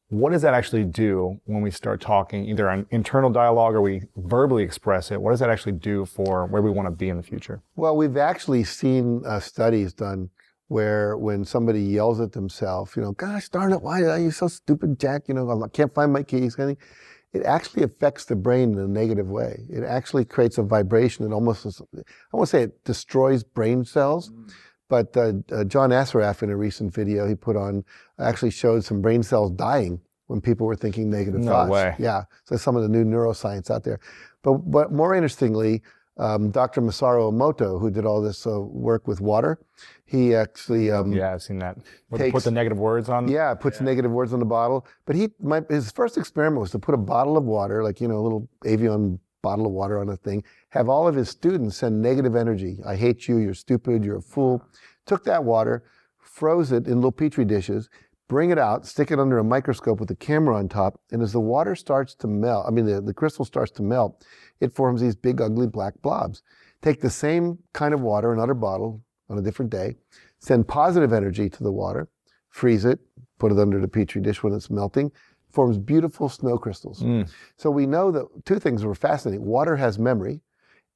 What does that actually do when we start talking either an internal dialogue or we verbally express it? What does that actually do for where we want to be in the future? Well, we've actually seen uh, studies done where when somebody yells at themselves, you know, gosh darn it, why are you so stupid, Jack? You know, I can't find my keys. It actually affects the brain in a negative way. It actually creates a vibration. It almost, is- I won't say it destroys brain cells, but uh, uh, John Assaraf in a recent video he put on actually showed some brain cells dying when people were thinking negative No thoughts. way. Yeah, so some of the new neuroscience out there. But but more interestingly, um, Dr. Masaru Emoto, who did all this uh, work with water, he actually um, Yeah, I've seen that. Where Takes- put the negative words on. yeah, puts negative words on the bottle. But he, my, his first experiment was to put a bottle of water, like you know, a little Evian bottle of water on a thing. Have all of his students send negative energy. I hate you. You're stupid. You're a fool. Took that water, froze it in little petri dishes. Bring it out, stick it under a microscope with a camera on top, and as the water starts to melt, I mean the, the crystal starts to melt, it forms these big ugly black blobs. Take the same kind of water, another bottle on a different day, send positive energy to the water, freeze it, put it under the petri dish when it's melting, forms beautiful snow crystals. Mm. So we know that two things were fascinating. Water has memory,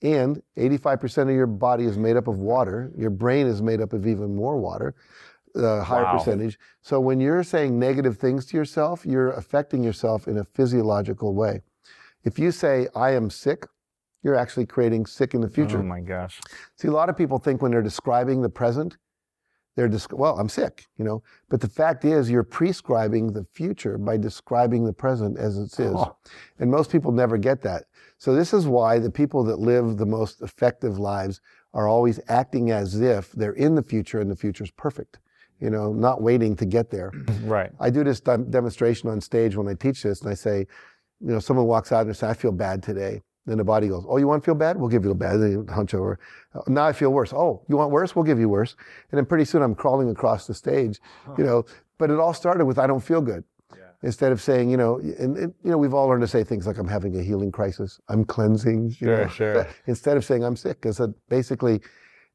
and 85% of your body is made up of water. Your brain is made up of even more water, a higher Wow. percentage. So when you're saying negative things to yourself, you're affecting yourself in a physiological way. If you say, I am sick, you're actually creating sick in the oh future. Oh my gosh. See, a lot of people think when they're describing the present, they're just, well, I'm sick, you know. But the fact is, you're prescribing the future by describing the present as it is. Oh. And most people never get that. So, this is why the people that live the most effective lives are always acting as if they're in the future and the future's perfect, you know, not waiting to get there. <clears throat> Right. I do this dem- demonstration on stage when I teach this, and I say, you know, someone walks out and says, I feel bad today. Then the body goes, Oh, you want to feel bad? We'll give you the bad. Then you hunch over. "Uh, Now I feel worse. Oh, you want worse? We'll give you worse. And then pretty soon I'm crawling across the stage, you know. But it all started with, I don't feel good. Yeah. Instead of saying, you know, and, and, you know, we've all learned to say things like, I'm having a healing crisis. I'm cleansing. you Sure, know. sure. Instead of saying, I'm sick. Because basically,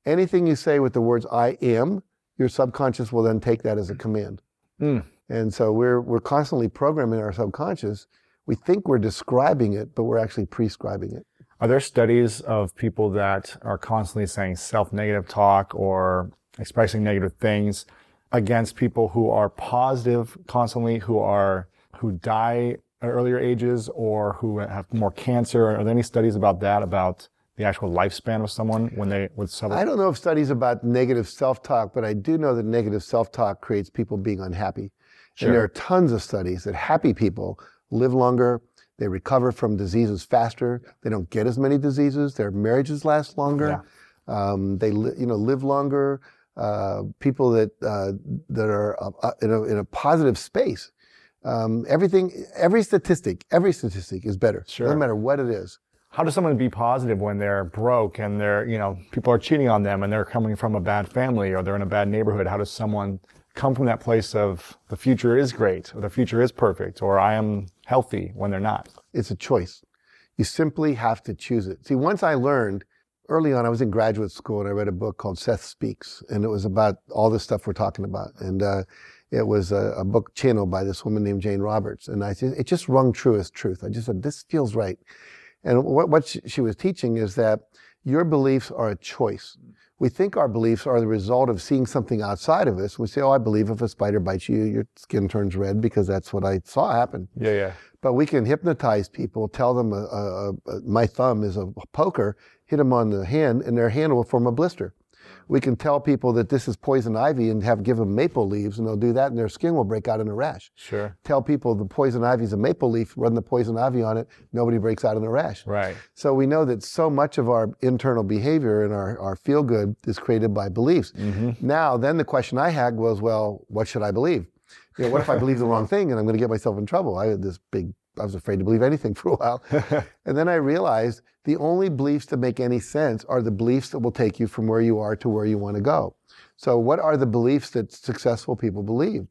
anything you say with the words, I am, your subconscious will then take that as a command. Mm. And so we're, we're constantly programming our subconscious. We think we're describing it, but we're actually prescribing it. Are there studies of people that are constantly saying self-negative talk or expressing negative things against people who are positive constantly, who are who die at earlier ages or who have more cancer? Are there any studies about that, about the actual lifespan of someone when they with some I don't know if studies about negative self-talk, but I do know that negative self-talk creates people being unhappy. And there are tons of studies that happy people live longer, they recover from diseases faster, they don't get as many diseases, their marriages last longer, um, they li- you know live longer. Uh, people that uh, that are uh, uh, in, a, in a positive space, um, everything, every statistic, every statistic is better. Sure. Doesn't matter what it is. How does someone be positive when they're broke and they're, you know, people are cheating on them and they're coming from a bad family or they're in a bad neighborhood? How does someone come from that place of the future is great or the future is perfect or I am healthy when they're not? It's a choice. You simply have to choose it. See, once I learned early on, I was in graduate school and I read a book called Seth Speaks, and it was about all the stuff we're talking about. And uh, it was a, a book channeled by this woman named Jane Roberts. And I said, it just rung true as truth. I just said, this feels right. And what, what she, she was teaching is that your beliefs are a choice. We think our beliefs are the result of seeing something outside of us. We say, oh, I believe if a spider bites you, your skin turns red because that's what I saw happen. Yeah, yeah. But we can hypnotize people, tell them uh, uh, uh, my thumb is a poker, hit them on the hand, and their hand will form a blister. We can tell people that this is poison ivy and have give them maple leaves, and they'll do that, and their skin will break out in a rash. Sure. Tell people the poison ivy is a maple leaf, run the poison ivy on it, nobody breaks out in a rash. Right. So we know that so much of our internal behavior and our, our feel good is created by beliefs. Mm-hmm. Now, then the question I had was, well, what should I believe? You know, what if I believe the wrong thing and I'm going to get myself in trouble? I had this big I was afraid to believe anything for a while. <laughs> and then I realized the only beliefs that make any sense are the beliefs that will take you from where you are to where you want to go. So, what are the beliefs that successful people believe?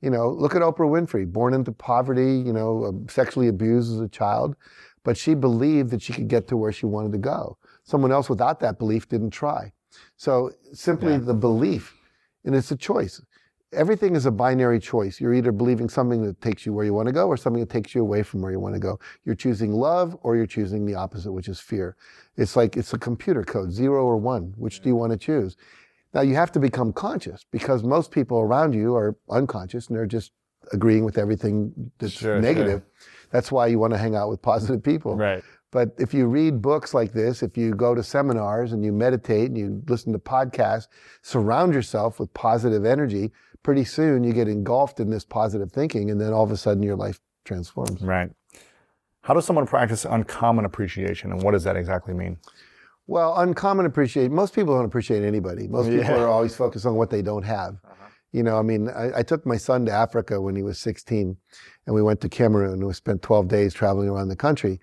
You know, look at Oprah Winfrey, born into poverty, you know, um, sexually abused as a child, but she believed that she could get to where she wanted to go. Someone else without that belief didn't try. So, simply Yeah. the belief, and it's a choice. Everything is a binary choice. You're either believing something that takes you where you want to go or something that takes you away from where you want to go. You're choosing love or you're choosing the opposite, which is fear. It's like it's a computer code, zero or one. Which do you want to choose? Now you have to become conscious because most people around you are unconscious and they're just agreeing with everything that's Sure, negative. That's why you want to hang out with positive people. Right. But if you read books like this, if you go to seminars and you meditate and you listen to podcasts, surround yourself with positive energy, pretty soon you get engulfed in this positive thinking and then all of a sudden your life transforms. Right. How does someone practice uncommon appreciation, and what does that exactly mean? Well, uncommon appreciate. Most people don't appreciate anybody. Most people are always focused on what they don't have. Uh-huh. You know, I mean, I, I took my son to Africa when he was 16, and we went to Cameroon. and We spent 12 days traveling around the country.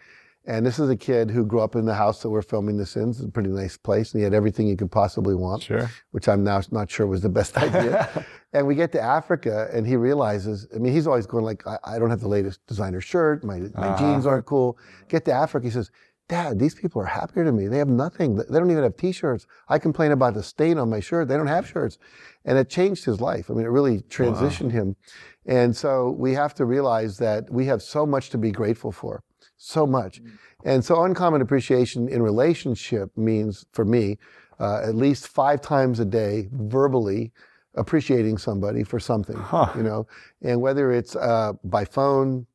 And this is a kid who grew up in the house that we're filming this in. It's a pretty nice place, and he had everything you could possibly want, Sure. which I'm now not sure was the best <laughs> idea. <laughs> and we get to Africa, and he realizes. I mean, he's always going like, I, I don't have the latest designer shirt. My my Uh-huh. jeans aren't cool. Get to Africa, he says, Dad, these people are happier than me. They have nothing. They don't even have T-shirts. I complain about the stain on my shirt. They don't have shirts, and it changed his life. I mean, it really transitioned him. And so we have to realize that we have so much to be grateful for, so much. And so uncommon appreciation in relationship means, for me, uh, at least five times a day, verbally appreciating somebody for something. Huh. You know, and whether it's uh, by phone,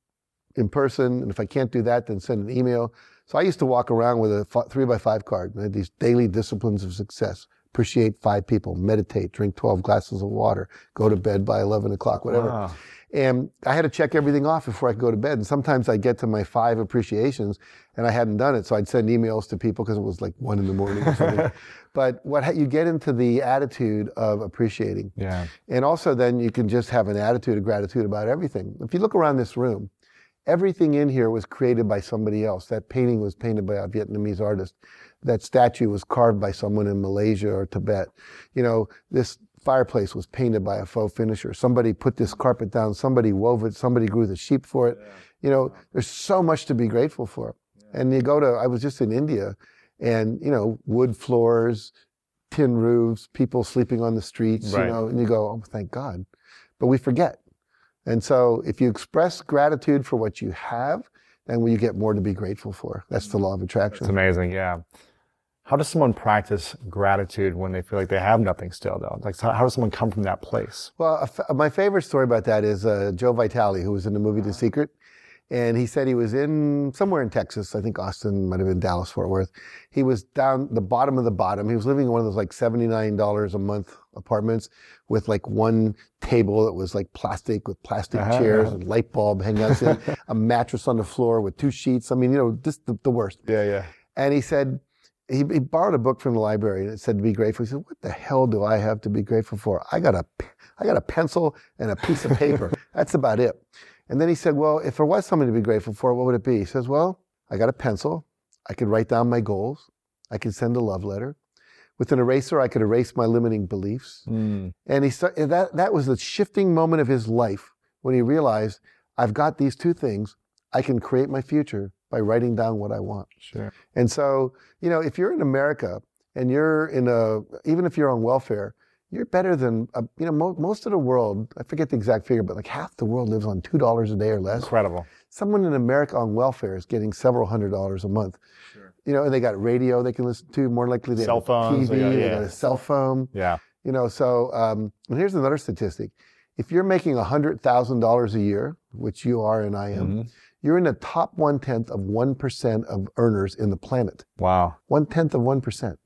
in person, and if I can't do that, then send an email. So I used to walk around with a f- three by five card. and I had these daily disciplines of success. Appreciate five people, meditate, drink 12 glasses of water, go to bed by 11 o'clock, whatever. Wow. And I had to check everything off before I could go to bed. And sometimes I'd get to my five appreciations and I hadn't done it. So I'd send emails to people because it was like one in the morning or something. <laughs> but what ha- you get into the attitude of appreciating. Yeah. And also, then you can just have an attitude of gratitude about everything. If you look around this room, everything in here was created by somebody else. That painting was painted by a Vietnamese artist. That statue was carved by someone in Malaysia or Tibet. You know, this fireplace was painted by a faux finisher. Somebody put this carpet down, somebody wove it, somebody grew the sheep for it. You know, there's so much to be grateful for. And you go to, I was just in India and, you know, wood floors, tin roofs, people sleeping on the streets, Right. you know, and you go, oh, thank God. But we forget. And so if you express gratitude for what you have, then you get more to be grateful for. That's the law of attraction. It's amazing. Yeah. How does someone practice gratitude when they feel like they have nothing still, though? Like, how, how does someone come from that place? Well, a f- my favorite story about that is uh, Joe Vitale, who was in the movie The Secret. And he said he was in somewhere in Texas, I think Austin, might have been Dallas, Fort Worth. He was down the bottom of the bottom. He was living in one of those like $79 a month apartments with like one table that was like plastic with plastic Uh-huh, chairs uh-huh. and light bulb hanging outside, <laughs> a mattress on the floor with two sheets. I mean, you know, just the, the worst. Yeah, yeah. And he said, he, he borrowed a book from the library and it said to be grateful. He said, what the hell do I have to be grateful for? I got a, I got a pencil and a piece of paper. <laughs> That's about it. And then he said, well, if there was something to be grateful for, what would it be? He says, well, I got a pencil. I could write down my goals. I could send a love letter. With an eraser, I could erase my limiting beliefs. Mm, And he start, that that was the shifting moment of his life when he realized, I've got these two things. I can create my future by writing down what I want. sure. And so, you know, if you're in America and you're in a, even if you're on welfare, you're better than, uh, you know, mo- most of the world, I forget the exact figure, but like half the world lives on $2 a day or less. Incredible. Someone in America on welfare is getting several hundred dollars a month. Sure. You know, and they got radio they can listen to, more likely they Cell have a phones, TV, they got- they got a cell phone. Yeah. You know, so um, and here's another statistic: if you're making hundred thousand dollars a year, which you are and I am, Mhm. You're in the top one tenth of one percent of earners in the planet. Wow. One tenth of one percent.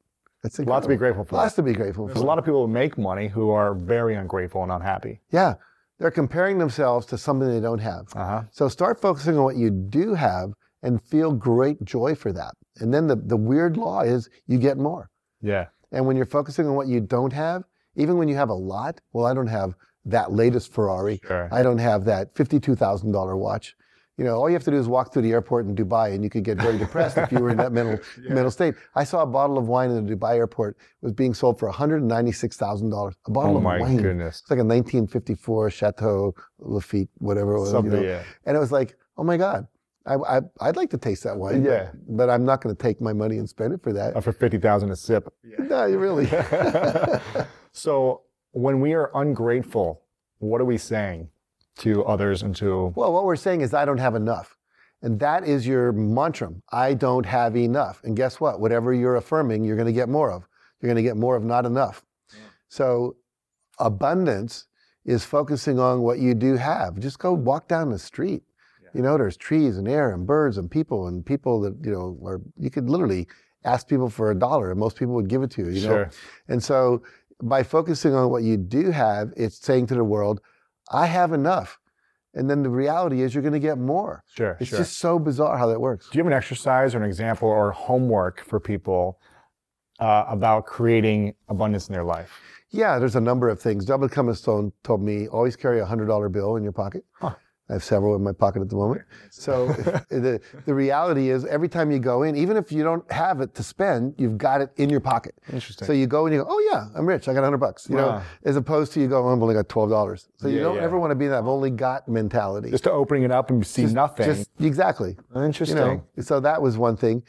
That's A lot to be grateful for. Lots to be grateful There's for. a lot of people who make money who are very ungrateful and unhappy. Yeah, they're comparing themselves to something they don't have. Uh huh. So start focusing on what you do have and feel great joy for that. And then the, the weird law is you get more. Yeah. And when you're focusing on what you don't have, even when you have a lot, well, I don't have that latest Ferrari. Sure. I don't have that $52,000 watch. You know, all you have to do is walk through the airport in Dubai, and you could get very <laughs> depressed if you were in that mental mental state. I saw a bottle of wine in the Dubai airport it was being sold for one hundred ninety six thousand dollars. A bottle Oh of my wine. goodness. It's like a nineteen fifty four Chateau Lafite, whatever it was. you Something, know. yeah. And it was like, oh my god, I, I I'd like to taste that wine. but- Yeah. But, I'm not going to take my money and spend it for that. Uh, for 50,000 a sip. Yeah. No, you really. <laughs> So when we are ungrateful, what are we saying to others and to Well, what we're saying is, I don't have enough. And that is your mantra. I don't have enough. And guess what? Whatever you're affirming, you're going to get more of. You're going to get more of not enough. So, abundance is focusing on what you do have. Just go walk down the street. You know, there's trees and air and birds and people and people that, you know, are, you could literally ask people for a dollar and most people would give it to you, you know? Sure. And so by focusing on what you do have, it's saying to the world, I have enough. And then the reality is you're going to get more. Sure, It's sure. just so bizarre how that works. Do you have an exercise or an example or homework for people uh, about creating abundance in their life? Yeah, there's a number of things. W. Clement Stone told me always carry a hundred dollar bill in your pocket. I have several in my pocket at the moment. So <laughs> the the reality is every time you go in, even if you don't have it to spend, you've got it in your pocket. Interesting. So you go and you go, oh yeah, I'm rich. I got hundred bucks. You know, Wow. as opposed to you go, oh, I've only got twelve dollars. So you Yeah, don't yeah. ever want to be in that I've only got mentality. Just to opening it up and see nothing. Just exactly. Interesting. You know, so that was one thing.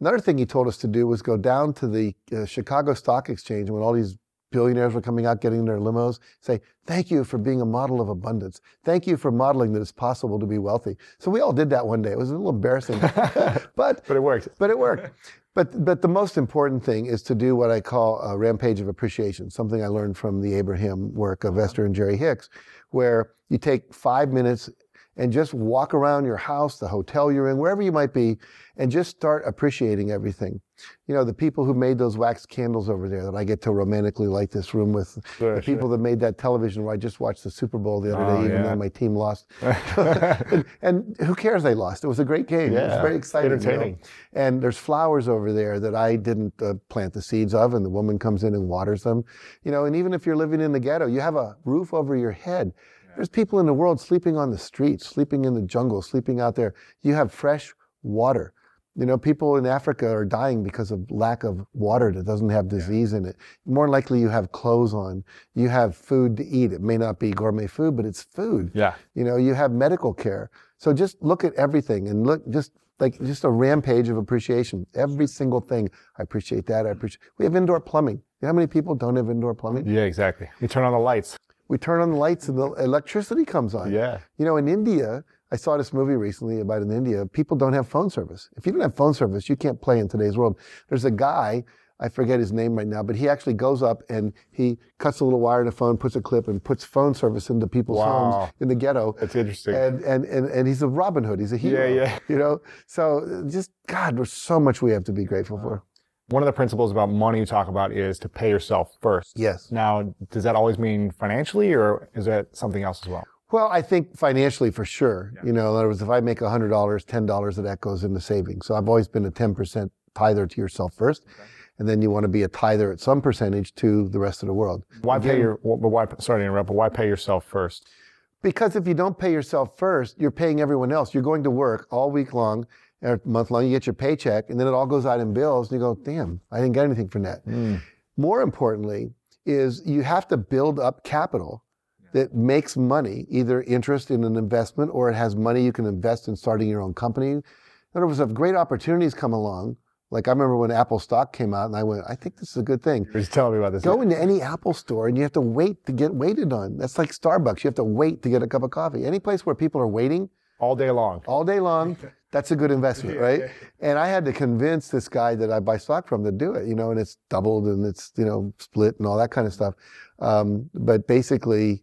Another thing he told us to do was go down to the uh, Chicago Stock Exchange when all these billionaires were coming out getting their limos. Say, thank you for being a model of abundance. Thank you for modeling that it's possible to be wealthy. So we all did that one day. It was a little embarrassing, <laughs> but but it worked. but it worked. But but the most important thing is to do what I call a rampage of appreciation. Something I learned from the Abraham work of Esther and Jerry Hicks, where you take five minutes and just walk around your house, the hotel you're in, wherever you might be, and just start appreciating everything. You know, the people who made those wax candles over there that I get to romantically light this room with, Sure, the people that made that television where I just watched the Super Bowl the other Oh, day, even yeah. though my team lost. <laughs> and, and who cares they lost? It was a great game. it was Yeah, very exciting. you know? entertaining. And there's flowers over there that I didn't uh, plant the seeds of, and the woman comes in and waters them. You know, and even if you're living in the ghetto, you have a roof over your head. There's people in the world sleeping on the streets, sleeping in the jungle, sleeping out there. You have fresh water. You know, people in Africa are dying because of lack of water that doesn't have disease in it. More likely, you have clothes on. You have food to eat. It may not be gourmet food, but it's food. Yeah. You know, you have medical care. So just look at everything and look just like just a rampage of appreciation. Every single thing. I appreciate that. I appreciate. We have indoor plumbing. You know how many people don't have indoor plumbing? Yeah, exactly. You turn on the lights. We turn on the lights and the electricity comes on. Yeah. You know, in India, I saw this movie recently about in India, people don't have phone service. If you don't have phone service, you can't play in today's world. There's a guy, I forget his name right now, but he actually goes up and he cuts a little wire in a phone, puts a clip, and puts phone service into people's Wow. homes in the ghetto. That's interesting. And, and, and, and he's a Robin Hood. He's a hero. yeah. yeah. You know? So just, God, there's so much we have to be grateful for. One of the principles about money you talk about is to pay yourself first. Yes. Now, does that always mean financially or is that something else as well? Well, I think financially for sure. You know, in other words, if I make $100, $10 of that goes into savings. So I've always been a 10% tither to yourself first. And then you want to be a tither at some percentage to the rest of the world. Why pay your, but why, sorry to interrupt, but why pay yourself first? Because if you don't pay yourself first, you're paying everyone else. You're going to work all week long or month long, you get your paycheck, and then it all goes out in bills, and you go, damn, I didn't get anything from hmm. that. More importantly, is you have to build up capital that makes money, either interest in an investment or it has money you can invest in starting your own company. In other words, if great opportunities come along, like I remember when Apple stock came out and I went, I think this is a good thing. Just telling me about this. Go into any Apple store and you have to wait to get waited on. That's like Starbucks. You have to wait to get a cup of coffee. Any place where people are waiting all day long. all day long, that's a good investment, right? <laughs> And I had to convince this guy that I buy stock from to do it, you know, and it's doubled and it's, you know, split and all that kind of stuff. Um, but basically,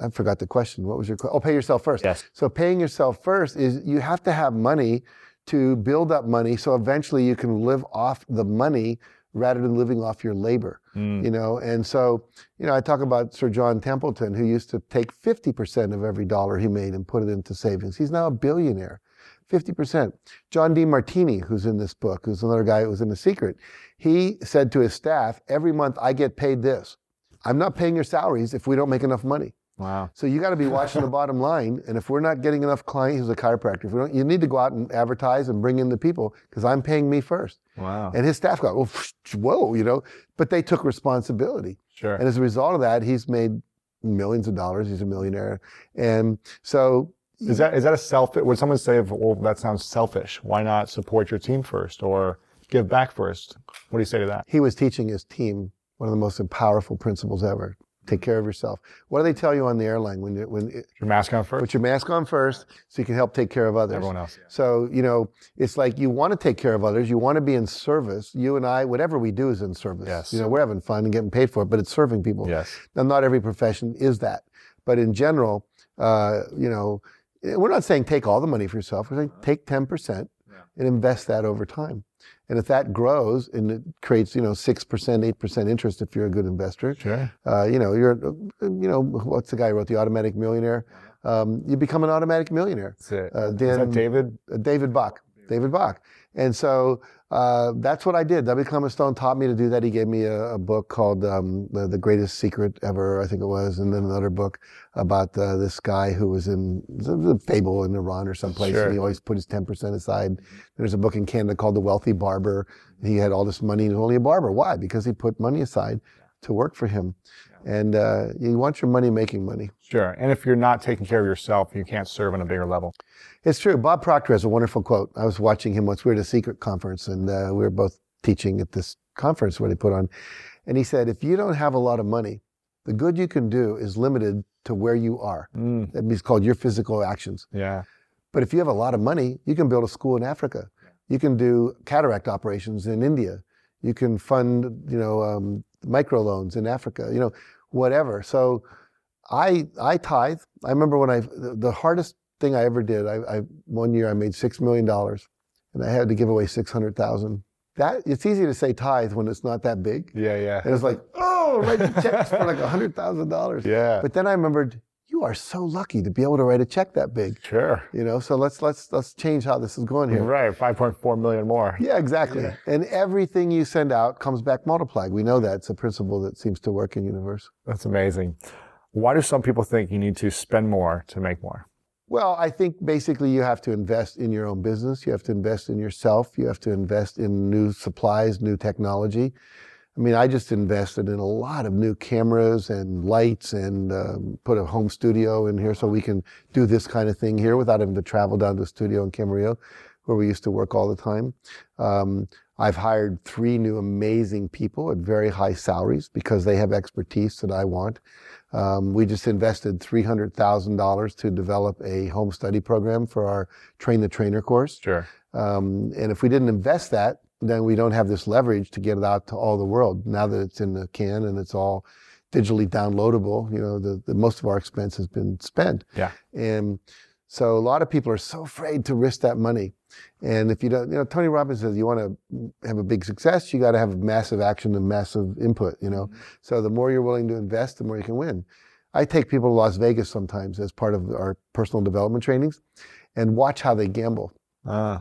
I forgot the question. What was your question? Oh, pay yourself first. Yes. So paying yourself first is you have to have money to build up money so eventually you can live off the money rather than living off your labor. Mm. You know, and so, you know, I talk about Sir John Templeton, who used to take 50% of every dollar he made and put it into savings. He's now a billionaire. 50%. John Demartini, who's in this book, who's another guy who was in The Secret, he said to his staff, every month I get paid this. I'm not paying your salaries if we don't make enough money. Wow. So you got to be watching the bottom line. And if we're not getting enough clients, he's a chiropractor. If we don't, you need to go out and advertise and bring in the people because I'm paying me first. Wow. And his staff got, oh, whoa, you know, but they took responsibility. Sure. And as a result of that, he's made millions of dollars. He's a millionaire. And so Is that is that a selfish, Would someone say, "Well, that sounds selfish. Why not support your team first, or give back first? What do you say to that? he was teaching his team one of the most powerful principles ever. Take care of yourself. What do they tell you on the airline when you, when it, Your mask on first. put your mask on first so you can help take care of others. Everyone else. So, you know, it's like you want to take care of others. You want to be in service. You and I, whatever we do is in service. Yes. You know, we're having fun and getting paid for it, but it's serving people. Yes. Now, not every profession is that. But in general, uh, you know, we're not saying take all the money for yourself. We're saying take 10% and invest that over time. And if that grows and it creates, you know, 6%, 8% interest if you're a good investor, Sure. uh, you know, you're, you know, what's the guy who wrote The Automatic Millionaire? Um, you become an automatic millionaire. That's it. Uh, is that David? Uh, David Bach. David Bach. And so uh, that's what I did. W. Clement Stone taught me to do that. He gave me a, a book called um, the, the Greatest Secret Ever, I think it was, and then another book about uh, this guy who was in the, fable in Iran or someplace, Sure. and he always put his 10% aside. There's a book in Canada called The Wealthy Barber. He had all this money, and he was only a barber. Why? Because he put money aside to work for him. And uh, you want your money making money. Sure. And if you're not taking care of yourself, you can't serve on a bigger level. It's true. Bob Proctor has a wonderful quote. I was watching him once. We were at a secret conference, and uh, we were both teaching at this conference where he put on. And he said, if you don't have a lot of money, the good you can do is limited to where you are. Mm, That means called your physical actions. yeah. But if you have a lot of money, you can build a school in Africa. You can do cataract operations in India. You can fund, you know, um, microloans in Africa. You know, whatever. So, I I tithe. I remember when I the, the hardest thing I ever did. I, I one year I made six million dollars, and I had to give away six hundred thousand. That it's easy to say tithe when it's not that big. Yeah. Yeah. And it's like, oh, write the checks for like a hundred thousand dollars. <laughs> Yeah. But then I remembered, you are so lucky to be able to write a check that big. Sure. You know, so let's let's let's change how this is going here. Right. 5.4 million more. Yeah, exactly. And everything you send out comes back multiplied. We know that. It's a principle that seems to work in universe. That's amazing. Why do some people think you need to spend more to make more? Well, I think basically you have to invest in your own business. You have to invest in yourself. You have to invest in new supplies, new technology. I mean, I just invested in a lot of new cameras and lights and um, put a home studio in here so we can do this kind of thing here without having to travel down to the studio in Camarillo, where we used to work all the time. Um, I've hired three new amazing people at very high salaries because they have expertise that I want. Um, we just invested $300,000 to develop a home study program for our Train the Trainer course. Sure. Um, and if we didn't invest that, then we don't have this leverage to get it out to all the world. Now that it's in the can and it's all digitally downloadable, you know, the, the most of our expense has been spent. Yeah. And so a lot of people are so afraid to risk that money. And if you don't, you know, Tony Robbins says you want to have a big success, you got to have massive action and massive input, you know. So the more you're willing to invest, the more you can win. I take people to Las Vegas sometimes as part of our personal development trainings and watch how they gamble. Uh,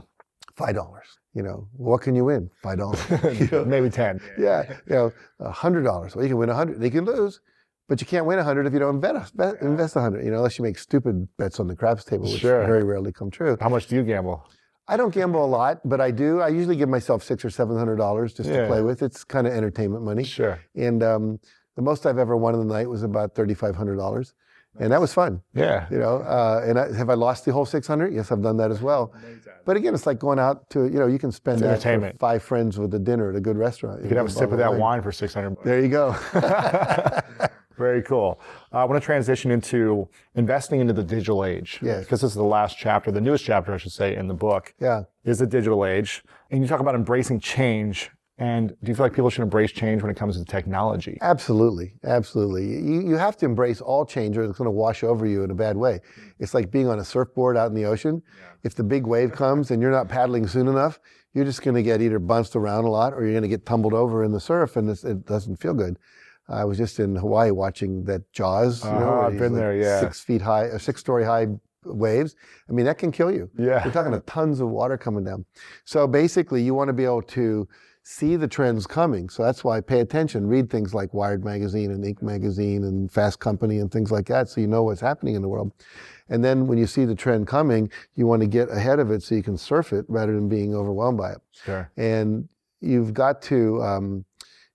Five dollars. You know, what can you win? Five dollars. <laughs> You know? maybe 10. yeah, you know, a hundred dollars. Well, you can win a hundred. You can lose, but you can't win a hundred if you don't invest invest a hundred. You know, unless you make stupid bets on the craps table, which Sure. very rarely come true. How much do you gamble? I don't gamble a lot, but I do. I usually give myself six or seven hundred dollars just Yeah. to play with. It's kind of entertainment money. Sure. And um, the most I've ever won in the night was about thirty five hundred dollars, and that was fun. Yeah. You know, uh, and I, have I lost the whole six hundred? Yes, I've done that as well. But again, it's like going out to you know you can spend It's that for entertainment. five friends with a dinner at a good restaurant. You could have a sip of that wine for 600 There you go. <laughs> <laughs> Very cool. Uh, I want to transition into investing into the digital age. Yes. Because this is the last chapter, the newest chapter, I should say, in the book, yeah. is the digital age. And you talk about embracing change. And do you feel like people should embrace change when it comes to technology? Absolutely, absolutely. You, you have to embrace all change, or it's going to wash over you in a bad way. It's like being on a surfboard out in the ocean. Yeah. If the big wave comes and you're not paddling soon enough, you're just going to get either bounced around a lot, or you're going to get tumbled over in the surf, and it's, it doesn't feel good. I was just in Hawaii watching that Jaws. You Uh-huh, where I've been there, yeah. Six feet high, or six story high waves. I mean, that can kill you. Yeah. We're talking of tons of water coming down. So basically, you want to be able to see the trends coming. So that's why pay attention. Read things like Wired Magazine and Inc. Magazine and Fast Company and things like that so you know what's happening in the world. And then when you see the trend coming, you want to get ahead of it so you can surf it rather than being overwhelmed by it. Sure. And you've got to, um,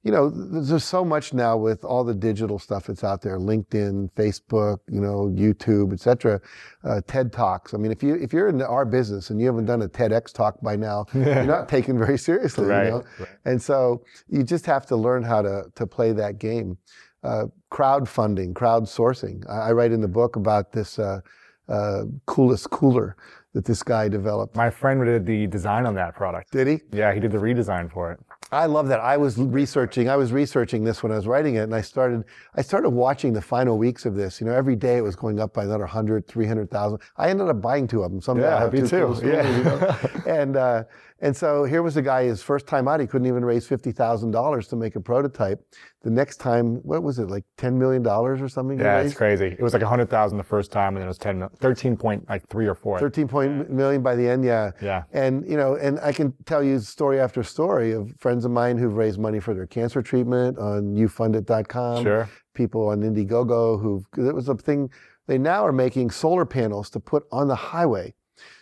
you know, there's so much now with all the digital stuff that's out there, LinkedIn, Facebook, you know, YouTube, et cetera, uh, TED Talks. I mean, if you, if you're in our business and you haven't done a TEDx talk by now, <laughs> you're not taken very seriously, Right, you know? right. And so you just have to learn how to, to play that game. Uh, crowdfunding, crowdsourcing. I, I write in the book about this, uh, uh, coolest cooler that this guy developed. My friend did the design on that product. Did he? Yeah, he did the redesign for it. I love that. I was researching. I was researching this when I was writing it, and I started. I started watching the final weeks of this. You know, every day it was going up by another 100, 300,000. I ended up buying two of them. Someday Yeah, I'll have me two too. Yeah. coolers, you know? <laughs> and uh, and so here was a guy. His first time out, he couldn't even raise fifty thousand dollars to make a prototype. The next time, what was it like ten million dollars or something? Yeah, it's crazy. It was like 100,000 the first time, and then it was 10, 13 point like three or four. 13 point million by the end, yeah. Yeah. And, you know, and I can tell you story after story of friends of mine who've raised money for their cancer treatment on youfundit.com. Sure. People on Indiegogo who've, it was a thing, they now are making solar panels to put on the highway.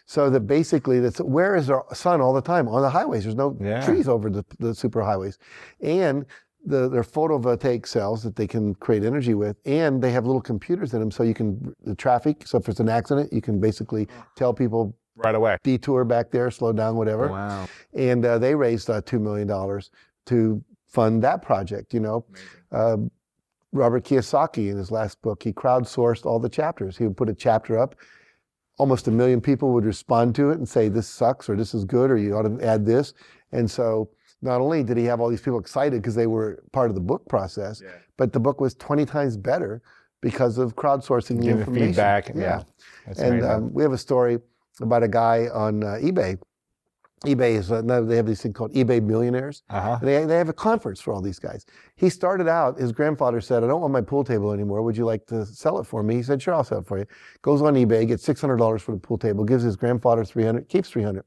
So that basically, that's where is our sun all the time? On the highways. There's no Yeah. trees over the, the super highways. And the, they're photovoltaic cells that they can create energy with, and they have little computers in them, so you can the traffic. So if there's an accident, you can basically tell people Right away. detour back there, slow down, whatever. Wow. And uh, they raised uh, two million dollars to fund that project. You know, uh, Robert Kiyosaki in his last book, he crowdsourced all the chapters. He would put a chapter up. Almost a million people would respond to it and say, "This sucks," or "This is good," or "You ought to add this." And so, not only did he have all these people excited because they were part of the book process, but the book was 20 times better because of crowdsourcing the Giving information. feedback. Yeah. That's And um, we have a story about a guy on uh, eBay. eBay is uh, now they have this thing called eBay Millionaires. uh-huh. They, they have a conference for all these guys. He started out, his grandfather said, I don't want my pool table anymore. Would you like to sell it for me? He said, Sure, I'll sell it for you. Goes on eBay, gets $600 for the pool table, gives his grandfather 300 keeps 300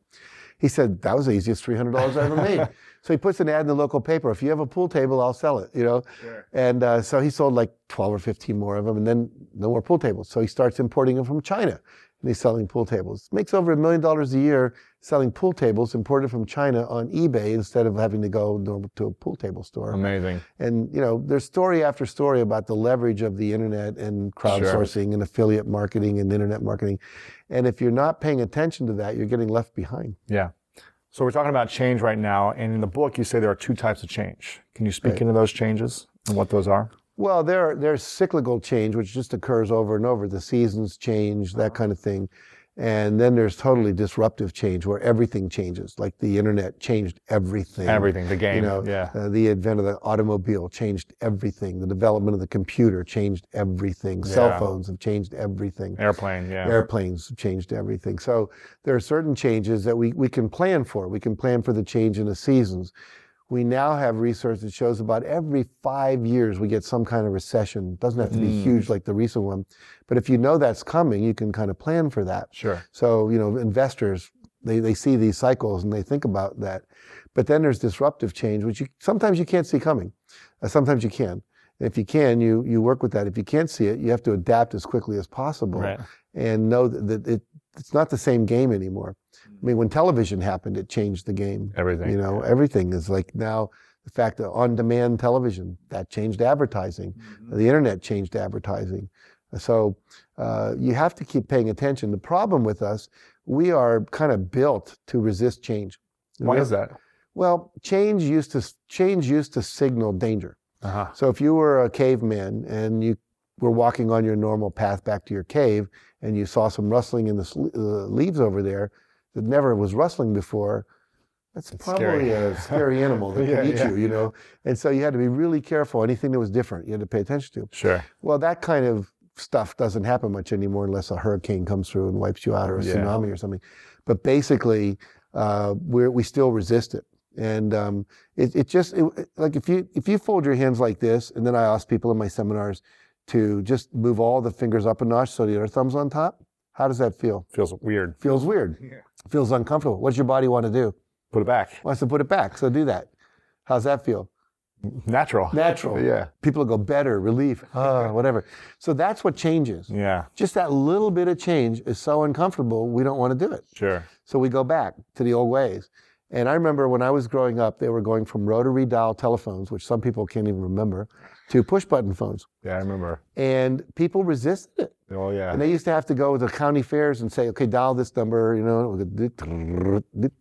He said, That was the easiest $300 I ever made. <laughs> so he puts an ad in the local paper. If you have a pool table, I'll sell it, you know? sure. And uh, so he sold like 12 or 15 more of them, and then no more pool tables. So he starts importing them from China, and he's selling pool tables. Makes over a million dollars a year selling pool tables imported from China on eBay instead of having to go to a pool table store. Amazing. And you know, there's story after story about the leverage of the internet and crowdsourcing and affiliate marketing and internet marketing. And if you're not paying attention to that, you're getting left behind. Yeah. So we're talking about change right now, and in the book you say there are two types of change. Can you speak Right. into those changes and what those are? Well, there there's cyclical change, which just occurs over and over. The seasons change, that kind of thing. And then there's totally disruptive change where everything changes, like the internet changed everything. Everything, the game. You know, yeah. uh, the advent of the automobile changed everything. The development of the computer changed everything. Cell phones have changed everything. Airplane. Yeah. Airplanes have changed everything. So there are certain changes that we, we can plan for. We can plan for the change in the seasons. We now have research that shows about every five years we get some kind of recession. It doesn't have to be Mm. huge like the recent one. But if you know that's coming, you can kind of plan for that. Sure. So, you know, investors, they, they see these cycles and they think about that. But then there's disruptive change, which you, sometimes you can't see coming. Uh, sometimes you can. If you can, you, you work with that. If you can't see it, you have to adapt as quickly as possible Right. and know that, that it, it's not the same game anymore. I mean, when television happened, it changed the game. Everything. You know, everything is like now the fact that on demand television, that changed advertising. The internet changed advertising. So uh, you have to keep paying attention. The problem with us, we are kind of built to resist change. Why is that? Well, change used to change used to signal danger. Uh-huh. So if you were a caveman and you were walking on your normal path back to your cave and you saw some rustling in the uh, leaves over there that never was rustling before, that's It's probably scary. a scary <laughs> animal that Yeah, can eat yeah. you, you know. And so you had to be really careful. Anything that was different, you had to pay attention to. Sure. Well, that kind of stuff doesn't happen much anymore unless a hurricane comes through and wipes you out or a Yeah. tsunami or something. But basically, uh, we're, we still resist it. And um, it, it just it, it- like if you if you fold your hands like this, and then I ask people in my seminars to just move all the fingers up a notch so the other thumb's on top. How does that feel? Feels weird. Feels weird. Yeah. Feels uncomfortable. What does your body want to do? Put it back. Wants to put it back. So do that. How's that feel? Natural. Natural. Yeah. People go better, relief, uh, whatever. So that's what changes. Yeah. Just that little bit of change is so uncomfortable, we don't want to do it. Sure. So we go back to the old ways. And I remember when I was growing up, they were going from rotary dial telephones, which some people can't even remember, to push button phones. Yeah, I remember. And people resisted it. Oh yeah. And they used to have to go to the county fairs and say, okay, dial this number, you know, and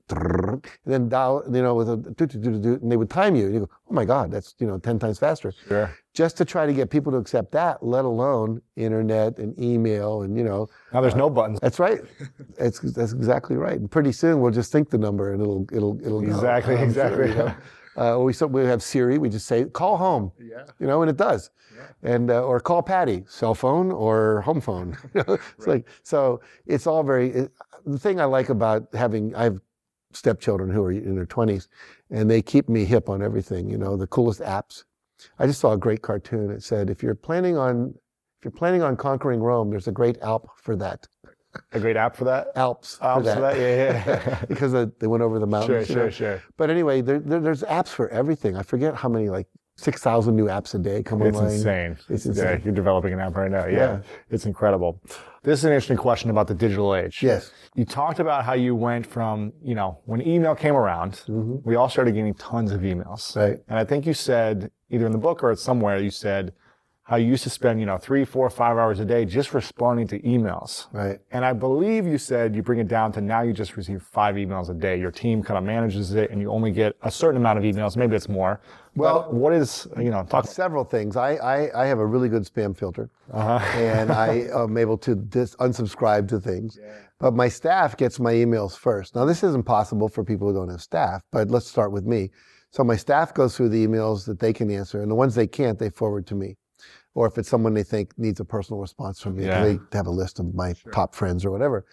then dial, you know, with a, and they would time you. And you go, oh my God, that's, you know, 10 times faster. Sure. Just to try to get people to accept that, let alone internet and email and, you know, Now there's no uh, buttons. that's right. It's, that's exactly right. And pretty soon we'll just think the number and it'll, it'll, it'll. Exactly, sure, exactly. you know. <laughs> Uh, we, we have Siri, we just say, call home. Yeah. You know, and it does. And, uh, or call Patty, cell phone or home phone. <laughs> it's like, so it's all very, it, the thing I like about having, I have stepchildren who are in their 20s and they keep me hip on everything, you know, the coolest apps. I just saw a great cartoon. It said, if you're planning on, if you're planning on conquering Rome, there's a great app for that. A great app for that. Alps, Alps for for that. that? Yeah, yeah. <laughs> because they went over the Sure, mountains. you know. sure, sure. But anyway, there, there, there's apps for everything. I forget how many, like 6,000 new apps a day come It's online. insane. It's Yeah, insane. you're developing an app right now. Yeah. Yeah. It's incredible. This is an interesting question about the digital age. Yes. You talked about how you went from, you know, when email came around, we all started getting tons of emails. Mm-hmm. Right. And I think you said, either in the book or somewhere, you said how you used to spend, you know, three, four, five hours a day just responding to emails. Right. And I believe you said you bring it down to now you just receive five emails a day. Your team kind of manages it and you only get a certain amount of emails. Maybe it's more. Well- But what is, you know, talk Several things. I, I, I have a really good spam filter, uh-huh. <laughs> and I am able to dis- unsubscribe to things. Yeah. But my staff gets my emails first. Now, this isn't possible for people who don't have staff, but let's start with me. So my staff goes through the emails that they can answer, and the ones they can't, they forward to me. Or if it's someone they think needs a personal response from me, Yeah. they have a list of my top friends or whatever.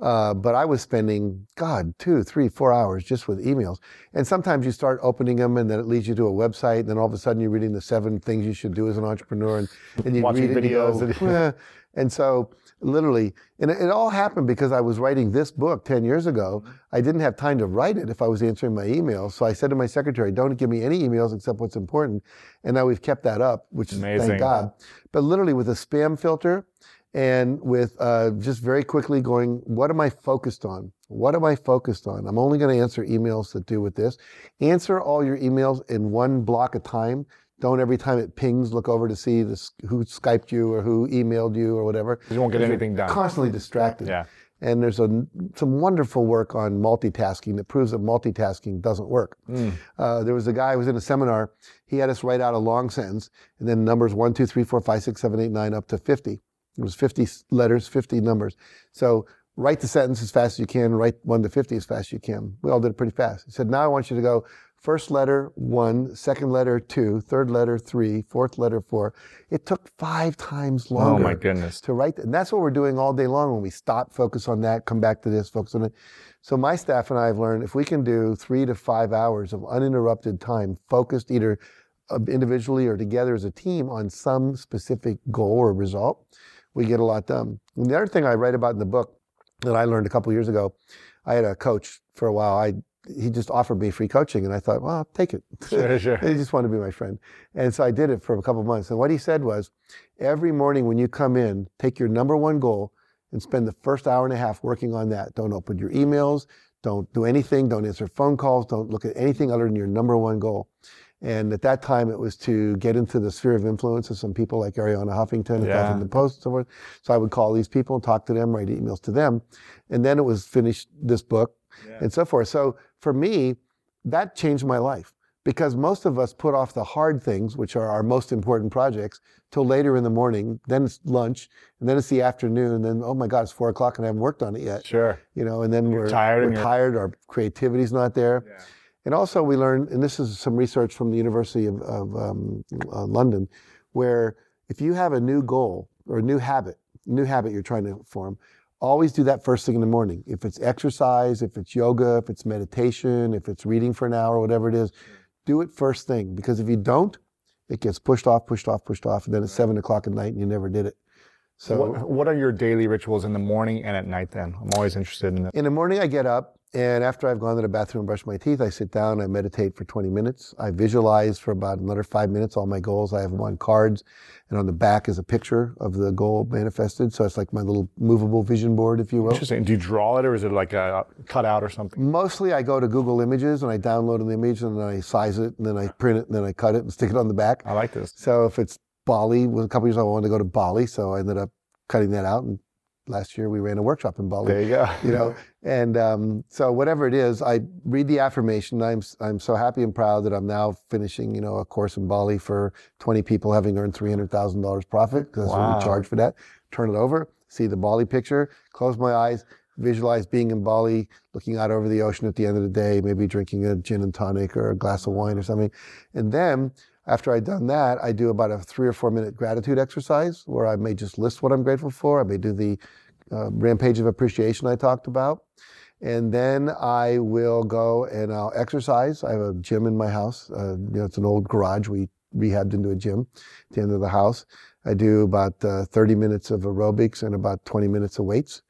Uh, but I was spending, God, two, three, four hours just with emails. And sometimes you start opening them and then it leads you to a website. And then all of a sudden you're reading the seven things you should do as an entrepreneur. And, and you Watching read it and you videos go, and- "Eh." And so literally, and it, it all happened because I was writing this book 10 years ago. I didn't have time to write it if I was answering my emails. So I said to my secretary, don't give me any emails except what's important. And now we've kept that up, which is Amazing. thank God. But literally with a spam filter and with uh, just very quickly going, what am I focused on? What am I focused on? I'm only going to answer emails that do with this. Answer all your emails in one block of time. Don't every time it pings look over to see this, who Skyped you or who emailed you or whatever. You won't get anything done. Constantly distracted. Yeah. And there's a, some wonderful work on multitasking that proves that multitasking doesn't work. Hmm. Uh, there was a guy who was in a seminar. He had us write out a long sentence and then numbers one, two, three, four, five, six, seven, eight, nine, up to 50. It was 50 letters, 50 numbers. So write the sentence as fast as you can, write one to 50 as fast as you can. We all did it pretty fast. He said, now I want you to go first letter one, second letter two, third letter three, fourth letter four. It took five times longer. Oh my goodness. to write. That. And that's what we're doing all day long when we stop, focus on that, come back to this, focus on it. So my staff and I have learned if we can do three to five hours of uninterrupted time, focused either uh, individually or together as a team on some specific goal or result, we get a lot done. And the other thing I write about in the book that I learned a couple years ago, I had a coach for a while. I he just offered me free coaching, and I thought, well, I'll take it. <laughs> Sure, sure. <laughs> He just wanted to be my friend. And so I did it for a couple of months. And what he said was, every morning when you come in, take your number one goal and spend the first hour and a half working on that. Don't open your emails. Don't do anything. Don't answer phone calls. Don't look at anything other than your number one goal. And at that time, it was to get into the sphere of influence of some people like Arianna Huffington and Yeah. Huffington Post and so forth. So I would call these people, and talk to them, write emails to them. And then it was finish this book and so forth. So for me, that changed my life because most of us put off the hard things, which are our most important projects, till later in the morning. Then it's lunch, and then it's the afternoon. Then oh my God, it's four o'clock and I haven't worked on it yet. Sure. You know, and then we're tired We're and you're- tired. Our creativity's not there. And also, we learned, and this is some research from the University of, of um, uh, London, where if you have a new goal or a new habit, new habit you're trying to form, always do that first thing in the morning. If it's exercise, if it's yoga, if it's meditation, if it's reading for an hour, whatever it is, do it first thing. Because if you don't, it gets pushed off, pushed off, pushed off, and then it's seven o'clock at night and you never did it. So What, what are your daily rituals in the morning and at night then? I'm always interested in that. in the morning, I get up And after I've gone to the bathroom and brushed my teeth, I sit down, I meditate for 20 minutes. I visualize for about another five minutes all my goals. I have them on cards, and on the back is a picture of the goal manifested. So it's like my little movable vision board, if you will. Interesting. Do you draw it or is it like a cutout or something? Mostly I go to Google Images and I download an image and then I size it and then I print it and then I cut it and stick it on the back. I like this. So if it's Bali, well, a couple years ago I wanted to go to Bali, so I ended up cutting that out and last year we ran a workshop in Bali. There you go. you know, <laughs> and um, so whatever it is, I read the affirmation. I'm I'm so happy and proud that I'm now finishing, you know, a course in Bali for 20 people, having earned three hundred thousand dollars profit because Wow. That's what we charge for that. Turn it over, see the Bali picture, close my eyes, visualize being in Bali, looking out over the ocean at the end of the day, maybe drinking a gin and tonic or a glass of wine or something, and then. After I'd done that, I do about a three or four minute gratitude exercise where I may just list what I'm grateful for. I may do the uh, rampage of appreciation I talked about. And then I will go and I'll exercise. I have a gym in my house. Uh, you know, it's an old garage we rehabbed into a gym at the end of the house. I do about uh, 30 minutes of aerobics and about 20 minutes of weights.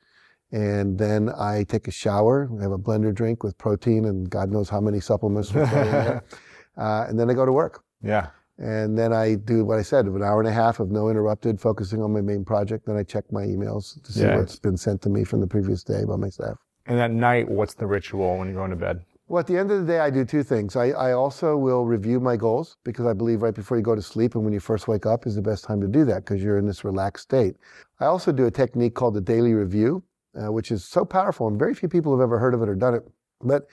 And then I take a shower, I have a blender drink with protein and God knows how many supplements. we're throwing in there. <laughs> Uh, and then I go to work. Yeah. And then I do what I said, an hour and a half of no interrupted, focusing on my main project. Then I check my emails to see Yeah. what's been sent to me from the previous day by my staff. And at night, what's the ritual when you're going to bed? Well, at the end of the day, I do two things. I, I also will review my goals because I believe right before you go to sleep and when you first wake up is the best time to do that because you're in this relaxed state. I also do a technique called the daily review, uh, which is so powerful, and very few people have ever heard of it or done it. But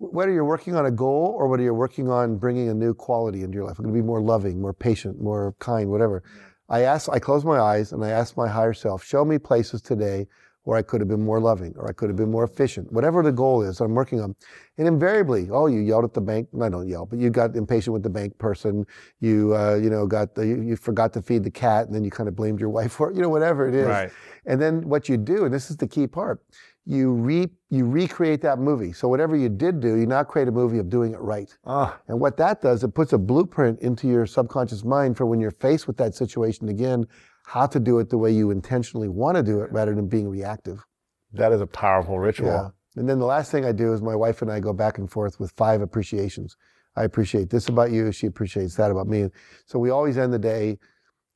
whether you're working on a goal or whether you're working on bringing a new quality into your life, I'm going to be more loving, more patient, more kind, whatever. I ask, I close my eyes and I ask my higher self, show me places today where I could have been more loving or I could have been more efficient, whatever the goal is I'm working on. And invariably, oh, you yelled at the bank. I don't yell, but you got impatient with the bank person. You, uh, you know, got the, you, you forgot to feed the cat, and then you kind of blamed your wife for it. You know, whatever it is. Right. And then what you do, and this is the key part, you re you recreate that movie. So whatever you did do, you now create a movie of doing it right. Ah, And what that does, it puts a blueprint into your subconscious mind for when you're faced with that situation again, how to do it the way you intentionally want to do it rather than being reactive. that is a powerful ritual. Yeah. And then the last thing I do is my wife and I go back and forth with five appreciations. I appreciate this about you. She appreciates that about me. So we always end the day,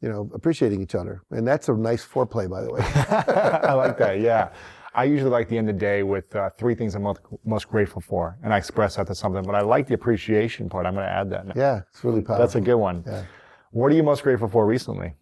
you know, appreciating each other. And that's a nice foreplay, by the way. <laughs> I like that. Yeah. I usually like the end of the day with uh, three things I'm most, most grateful for, and I express that to something. But I like the appreciation part. I'm going to add that. Now. yeah, it's really powerful. That's a good one. Yeah. What are you most grateful for recently?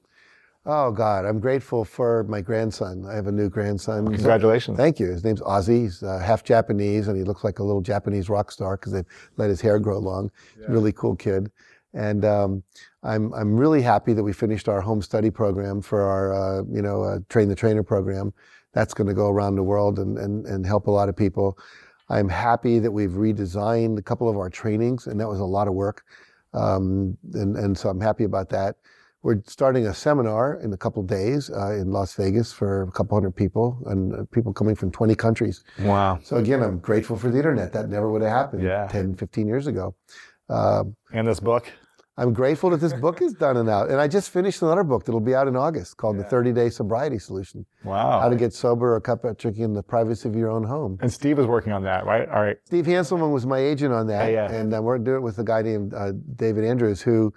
Oh God, I'm grateful for my grandson. I have a new grandson. Congratulations. Thank you. His name's Ozzy. He's uh, half Japanese, and he looks like a little Japanese rock star because they've let his hair grow long. Really cool kid. And um, I'm I'm really happy that we finished our home study program for our uh, you know uh, train the trainer program. That's going to go around the world and, and and help a lot of people. I'm happy that we've redesigned a couple of our trainings, and that was a lot of work. Um, and and so I'm happy about that. We're starting a seminar in a couple of days uh, in Las Vegas for a couple hundred people and uh, people coming from 20 countries. Wow. So again, I'm grateful for the internet. That never would have happened Yeah. 10, 15 years ago. Uh, And this book? I'm grateful that this book is done and out. And I just finished another book that'll be out in August called The 30 Day Sobriety Solution Wow. How to Get Sober or Cut Out Drinking in the Privacy of Your Own Home. and Steve is working on that, right? All right. Steve Hanselman was my agent on that. Yeah, yeah. And uh, we're doing it with a guy named uh, David Andrews who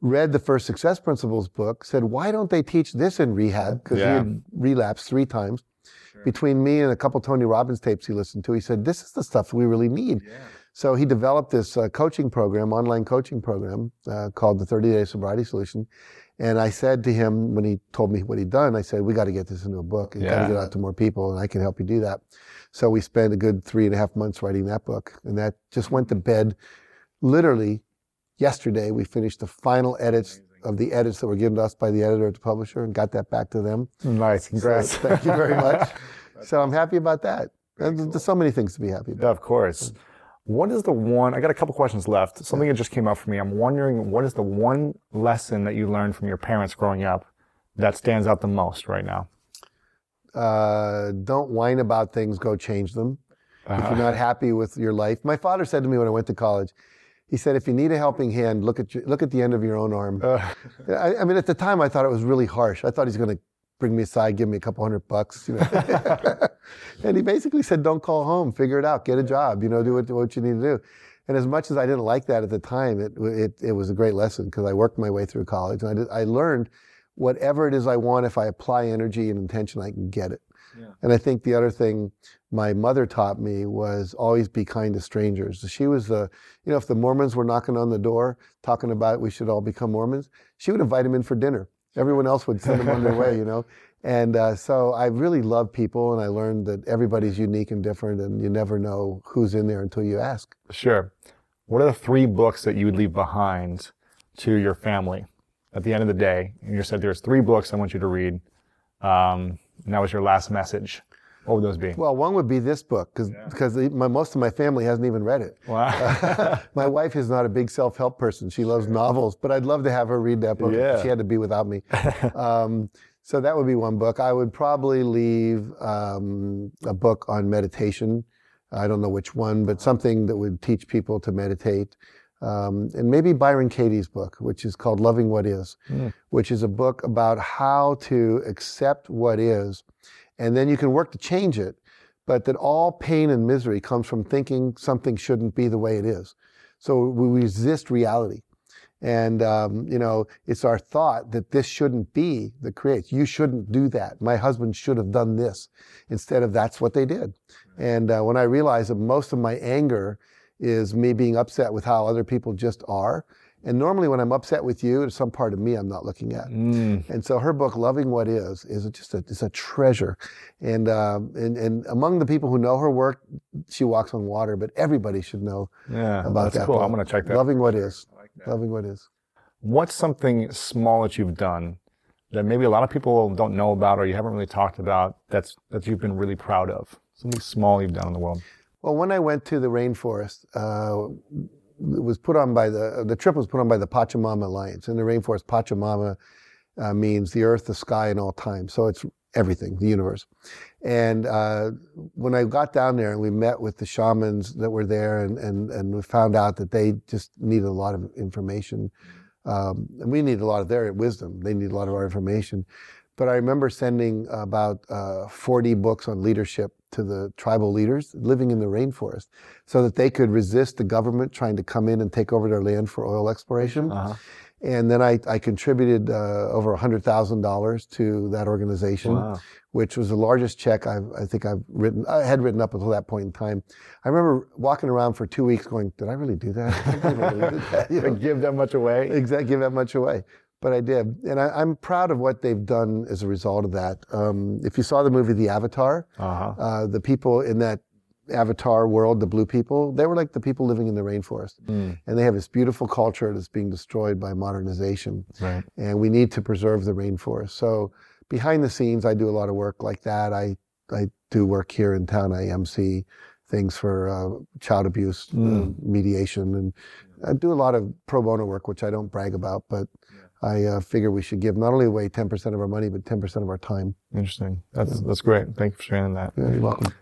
read the first Success Principles book, said, why don't they teach this in rehab? Because Yeah. he had relapsed three times. Between me and a couple Tony Robbins tapes he listened to, he said, this is the stuff we really need. So he developed this uh, coaching program, online coaching program uh, called the 30 Day Sobriety Solution. And I said to him when he told me what he'd done, I said, we got to get this into a book and got Yeah. to get it out to more people, and I can help you do that. So we spent a good three and a half months writing that book, and that just went to bed literally yesterday. We finished the final edits of the edits that were given to us by the editor at the publisher and got that back to them. Nice. So Congrats. thank you very much. <laughs> so I'm happy about that. There's so many things to be happy about. Of course. What is the one? I got a couple questions left. Something that just came up for me. I'm wondering what is the one lesson that you learned from your parents growing up that stands out the most right now? Uh, don't whine about things, go change them. If you're not happy with your life, my father said to me when I went to college, he said, "If you need a helping hand, look at your, look at the end of your own arm." Uh, I, I mean, at the time, I thought it was really harsh. I thought he's going to bring me aside, give me a couple hundred bucks. You know? <laughs> and he basically said, don't call home, figure it out, get a job, you know, do what, what you need to do. And as much as I didn't like that at the time, it, it, it was a great lesson because I worked my way through college and I, did, I learned whatever it is I want, if I apply energy and intention, I can get it. Yeah. And I think the other thing my mother taught me was always be kind to strangers. She was the, you know, if the Mormons were knocking on the door talking about we should all become Mormons, she would invite them in for dinner. Everyone else would send them on their way, you know. <laughs> And uh, so I really love people, and I learned that everybody's unique and different, and you never know who's in there until you ask. Sure. What are the three books that you would leave behind to your family at the end of the day? And you said there's three books I want you to read, um, and that was your last message. What would those be? Well, one would be this book because yeah. because most of my family hasn't even read it. Wow. <laughs> my wife is not a big self help person. She loves novels, but I'd love to have her read that book. Yeah. She had to be without me. <laughs> Um, so that would be one book. I would probably leave um, a book on meditation. I don't know which one, but something that would teach people to meditate. Um, and maybe Byron Katie's book, which is called Loving What Is, mm. which is a book about how to accept what is, and then you can work to change it, but that all pain and misery comes from thinking something shouldn't be the way it is. So we resist reality. And, um, you know, it's our thought that this shouldn't be that creates. You shouldn't do that. My husband should have done this instead of that's what they did. And uh, when I realized that most of my anger is me being upset with how other people just are, and normally when I'm upset with you, it's some part of me I'm not looking at. Mm. And so her book, Loving What Is, is just a, it's a treasure. And, um, and, and among the people who know her work, she walks on water, but everybody should know yeah, about that's that. cool. Book. I'm going to check that. Loving What Is. Like Loving What Is. What's something small that you've done that maybe a lot of people don't know about or you haven't really talked about that's, that you've been really proud of? Something small you've done in the world. Well, when I went to the rainforest, uh, was put on by the the trip was put on by the Pachamama Alliance. In the rainforest, Pachamama uh, means the earth, the sky, and all time. So it's everything, the universe. And uh, when I got down there and we met with the shamans that were there, and and and we found out that they just needed a lot of information, um, and we need a lot of their wisdom. They need a lot of our information. But I remember sending about uh, 40 books on leadership to the tribal leaders living in the rainforest so that they could resist the government trying to come in and take over their land for oil exploration. Uh-huh. And then I, I contributed uh, over $100,000 to that organization, wow. which was the largest check I've, I think I've written, I had written up until that point in time. I remember walking around for two weeks going, did I really do that? I really did that. <laughs> You know? give that much away? Exactly, give that much away but I did, and I, am proud of what they've done as a result of that. Um, if you saw the movie The Avatar, uh-huh. uh, the people in that Avatar world, the blue people, they were like the people living in the rainforest, mm. and they have this beautiful culture that's being destroyed by modernization, right. and we need to preserve the rainforest. So behind the scenes, I do a lot of work like that. I I do work here in town. I MC things for uh, child abuse mm. uh, mediation, and I do a lot of pro bono work, which I don't brag about, but I uh, figure we should give not only away 10% of our money, but 10% of our time. Interesting. That's, that's great. Thank you for sharing that. Yeah, you're welcome.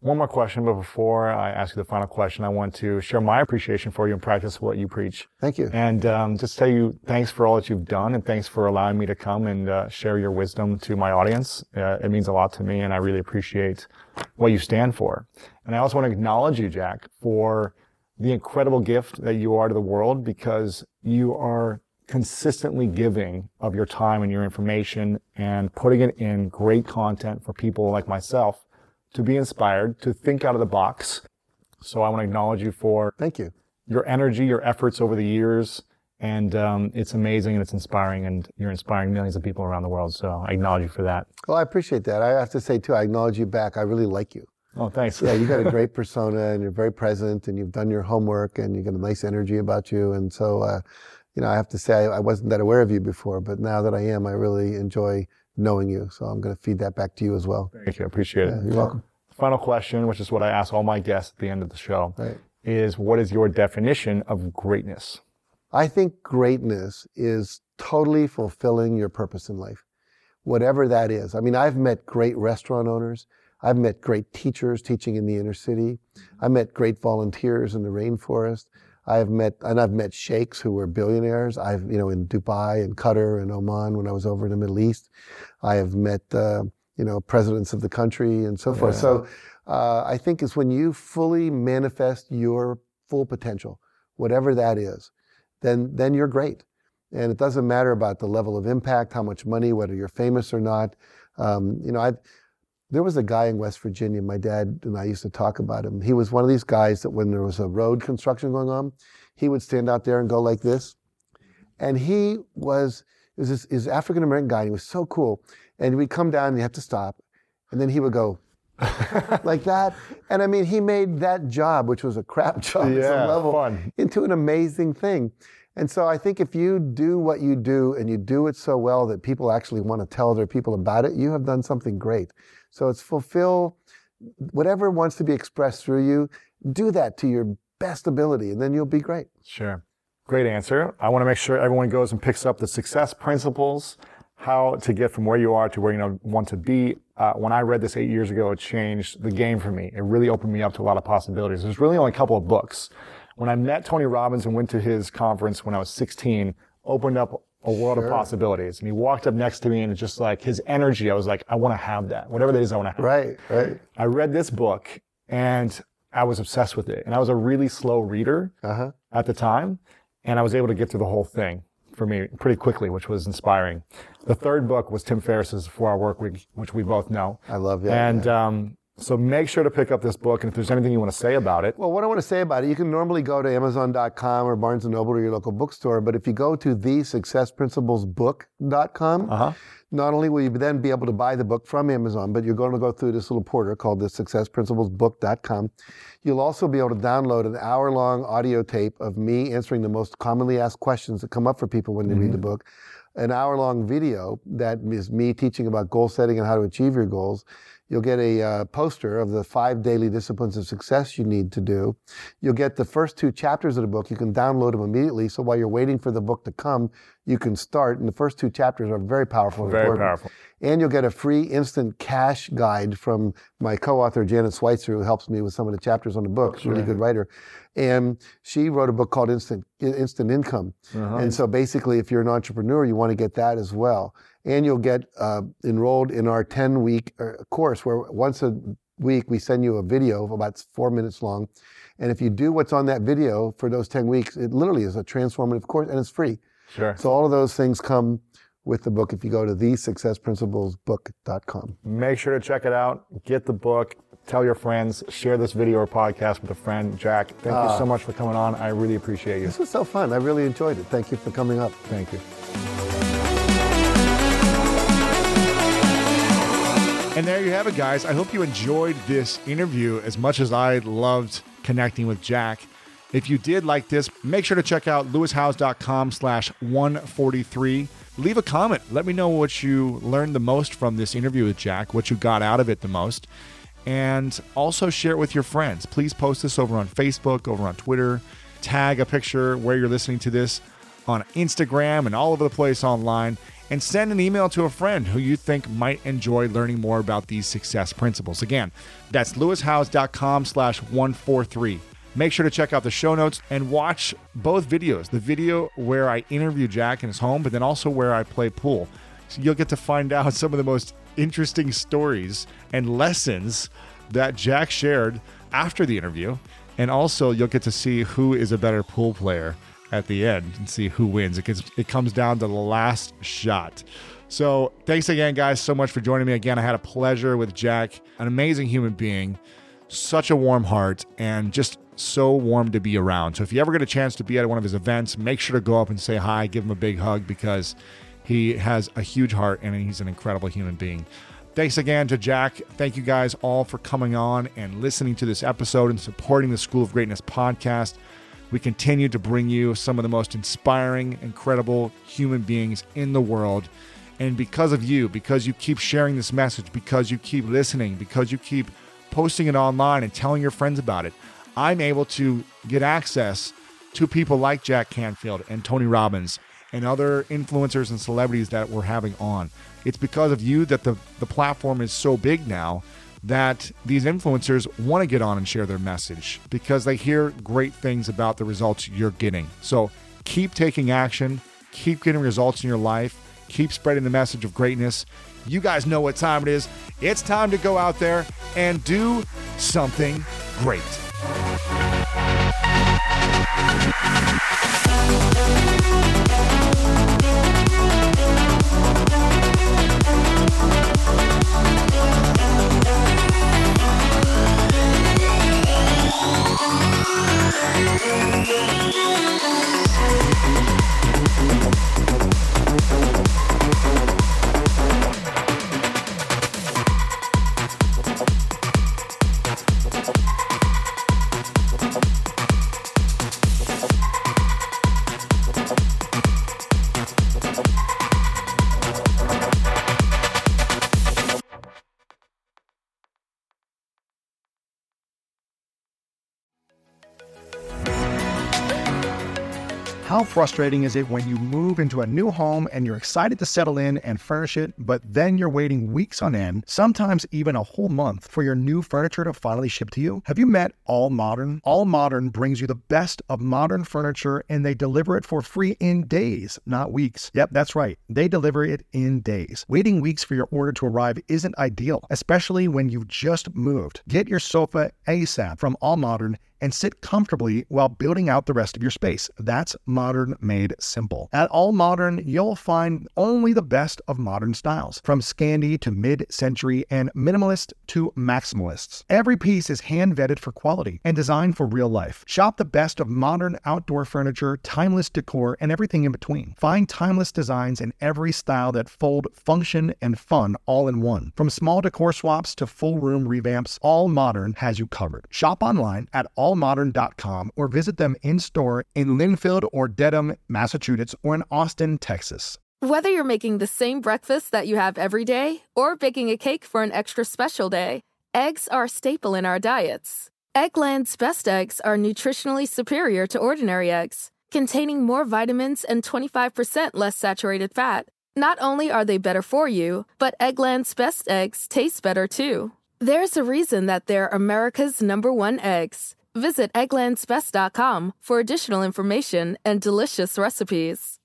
One more question, but before I ask you the final question, I want to share my appreciation for you and practice what you preach. Thank you. And um, just tell you thanks for all that you've done, and thanks for allowing me to come and uh, share your wisdom to my audience. Uh, it means a lot to me, and I really appreciate what you stand for. And I also want to acknowledge you, Jack, for the incredible gift that you are to the world because you are consistently giving of your time and your information and putting it in great content for people like myself to be inspired, to think out of the box. So I want to acknowledge you for thank you your energy, your efforts over the years, and um, it's amazing and it's inspiring, and you're inspiring millions of people around the world. So I acknowledge you for that. Well, I appreciate that. I have to say too, I acknowledge you back. I really like you. Oh, thanks. Yeah, you got a <laughs> great persona, and you're very present, and you've done your homework, and you got a nice energy about you, and so. Uh, you know, I have to say I, I wasn't that aware of you before, but now that I am, I really enjoy knowing you. So I'm going to feed that back to you as well. Thank you. I appreciate yeah, it. You're welcome. Final question, which is what I ask all my guests at the end of the show, right. is what is your definition of greatness? I think greatness is totally fulfilling your purpose in life, whatever that is. I mean, I've met great restaurant owners. I've met great teachers teaching in the inner city. Mm-hmm. I met great volunteers in the rainforest. I've met and I've met sheikhs who were billionaires. I've you know in Dubai and Qatar and Oman when I was over in the Middle East. I have met uh, you know presidents of the country and so forth. So uh, I think it's when you fully manifest your full potential, whatever that is, then then you're great. And it doesn't matter about the level of impact, how much money, whether you're famous or not. Um, you know, I there was a guy in West Virginia. My dad and I used to talk about him. He was one of these guys that when there was a road construction going on, he would stand out there and go like this. And he was was this, this African American guy. And he was so cool. And we'd come down and you have to stop, and then he would go. <laughs> like that. And I mean, he made that job, which was a crap <laughs> job at some level, fun. into an amazing thing. And so I think if you do what you do and you do it so well that people actually want to tell their people about it, you have done something great. So it's fulfill whatever wants to be expressed through you, do that to your best ability, and then you'll be great. Sure. Great answer. I want to make sure everyone goes and picks up the success principles, how to get from where you are to where you want to be. Uh, when I read this eight years ago, it changed the game for me. It really opened me up to a lot of possibilities. There's really only a couple of books. When I met Tony Robbins and went to his conference when I was 16, opened up a world of possibilities. And he walked up next to me and it's just like his energy. I was like, I want to have that. Whatever that is, I want to have. Right, right. I read this book and I was obsessed with it. And I was a really slow reader Uh-huh. at the time. And I was able to get through the whole thing for me pretty quickly, which was inspiring. The third book was Tim Ferriss's Four Hour Work Week, which we both know. I love that. And um, so make sure to pick up this book. And if there's anything you want to say about it, Well, what I want to say about it, you can normally go to Amazon.com or Barnes & Noble or your local bookstore, but if you go to thesuccessprinciplesbook.com, uh-huh. not only will you then be able to buy the book from Amazon, but you're going to go through this little portal called the successprinciplesbook.com. You'll also be able to download an hour-long audio tape of me answering the most commonly asked questions that come up for people when they read the book, an hour-long video that is me teaching about goal setting and how to achieve your goals. You'll get a uh, poster of the five daily disciplines of success you need to do. You'll get the first two chapters of the book. You can download them immediately. So while you're waiting for the book to come, you can start. And the first two chapters are very powerful. Very important. powerful. And you'll get a free instant cash guide from my co-author Janet Switzer, who helps me with some of the chapters on the book. She's a really good writer, and she wrote a book called Instant Instant Income. And so basically, if you're an entrepreneur, you want to get that as well. And you'll get uh, enrolled in our 10-week uh, course, where once a week we send you a video of about four minutes long. And if you do what's on that video for those 10 weeks, it literally is a transformative course, and it's free. Sure. So all of those things come with the book if you go to thesuccessprinciplesbook.com. Make sure to check it out. Get the book. Tell your friends. Share this video or podcast with a friend. Jack, thank you ah. so much for coming on. I really appreciate you. This was so fun. I really enjoyed it. Thank you for coming up. Thank you. And there you have it, guys. I hope you enjoyed this interview as much as I loved connecting with Jack. If you did like this, make sure to check out lewishowes.com slash 143. Leave a comment. Let me know what you learned the most from this interview with Jack, what you got out of it the most. And also share it with your friends. Please post this over on Facebook, over on Twitter. Tag a picture where you're listening to this on Instagram and all over the place online. And send an email to a friend who you think might enjoy learning more about these success principles. Again, that's lewishowes.com slash 143. Make sure to check out the show notes and watch both videos the video where I interview Jack in his home, but then also where I play pool. So you'll get to find out some of the most interesting stories and lessons that Jack shared after the interview. And also, you'll get to see who is a better pool player at the end and see who wins. It, gets, it comes down to the last shot. So, thanks again, guys, so much for joining me. Again, I had a pleasure with Jack, an amazing human being, such a warm heart, and just so warm to be around. So, if you ever get a chance to be at one of his events, make sure to go up and say hi, give him a big hug because he has a huge heart and he's an incredible human being. Thanks again to Jack. Thank you guys all for coming on and listening to this episode and supporting the School of Greatness podcast. We continue to bring you some of the most inspiring, incredible human beings in the world. And because of you, because you keep sharing this message, because you keep listening, because you keep posting it online and telling your friends about it, I'm able to get access to people like Jack Canfield and Tony Robbins and other influencers and celebrities that we're having on. It's because of you that the, the platform is so big now that these influencers want to get on and share their message because they hear great things about the results you're getting. So keep taking action, keep getting results in your life, keep spreading the message of greatness. You guys know what time it is. It's time to go out there and do something great. Thank you. How frustrating is it when you move into a new home and you're excited to settle in and furnish it, but then you're waiting weeks on end, sometimes even a whole month, for your new furniture to finally ship to you? Have you met All Modern? All Modern brings you the best of modern furniture and they deliver it for free in days, not weeks. Yep, that's right. They deliver it in days. Waiting weeks for your order to arrive isn't ideal, especially when you've just moved. Get your sofa ASAP from All Modern and sit comfortably while building out the rest of your space. That's modern made simple. At All Modern, you'll find only the best of modern styles, from Scandi to mid century and minimalist to maximalists. Every piece is hand vetted for quality and designed for real life. Shop the best of modern outdoor furniture, timeless decor, and everything in between. Find timeless designs in every style that fold function and fun all in one. From small decor swaps to full room revamps, All Modern has you covered. Shop online at all allmodern.com or visit them in store in Lynnfield or Dedham, Massachusetts, or in Austin, Texas. Whether you're making the same breakfast that you have every day or baking a cake for an extra special day, eggs are a staple in our diets. Eggland's best eggs are nutritionally superior to ordinary eggs, containing more vitamins and 25% less saturated fat. Not only are they better for you, but Eggland's best eggs taste better too. There's a reason that they're America's number one eggs. Visit egglandsbest.com for additional information and delicious recipes.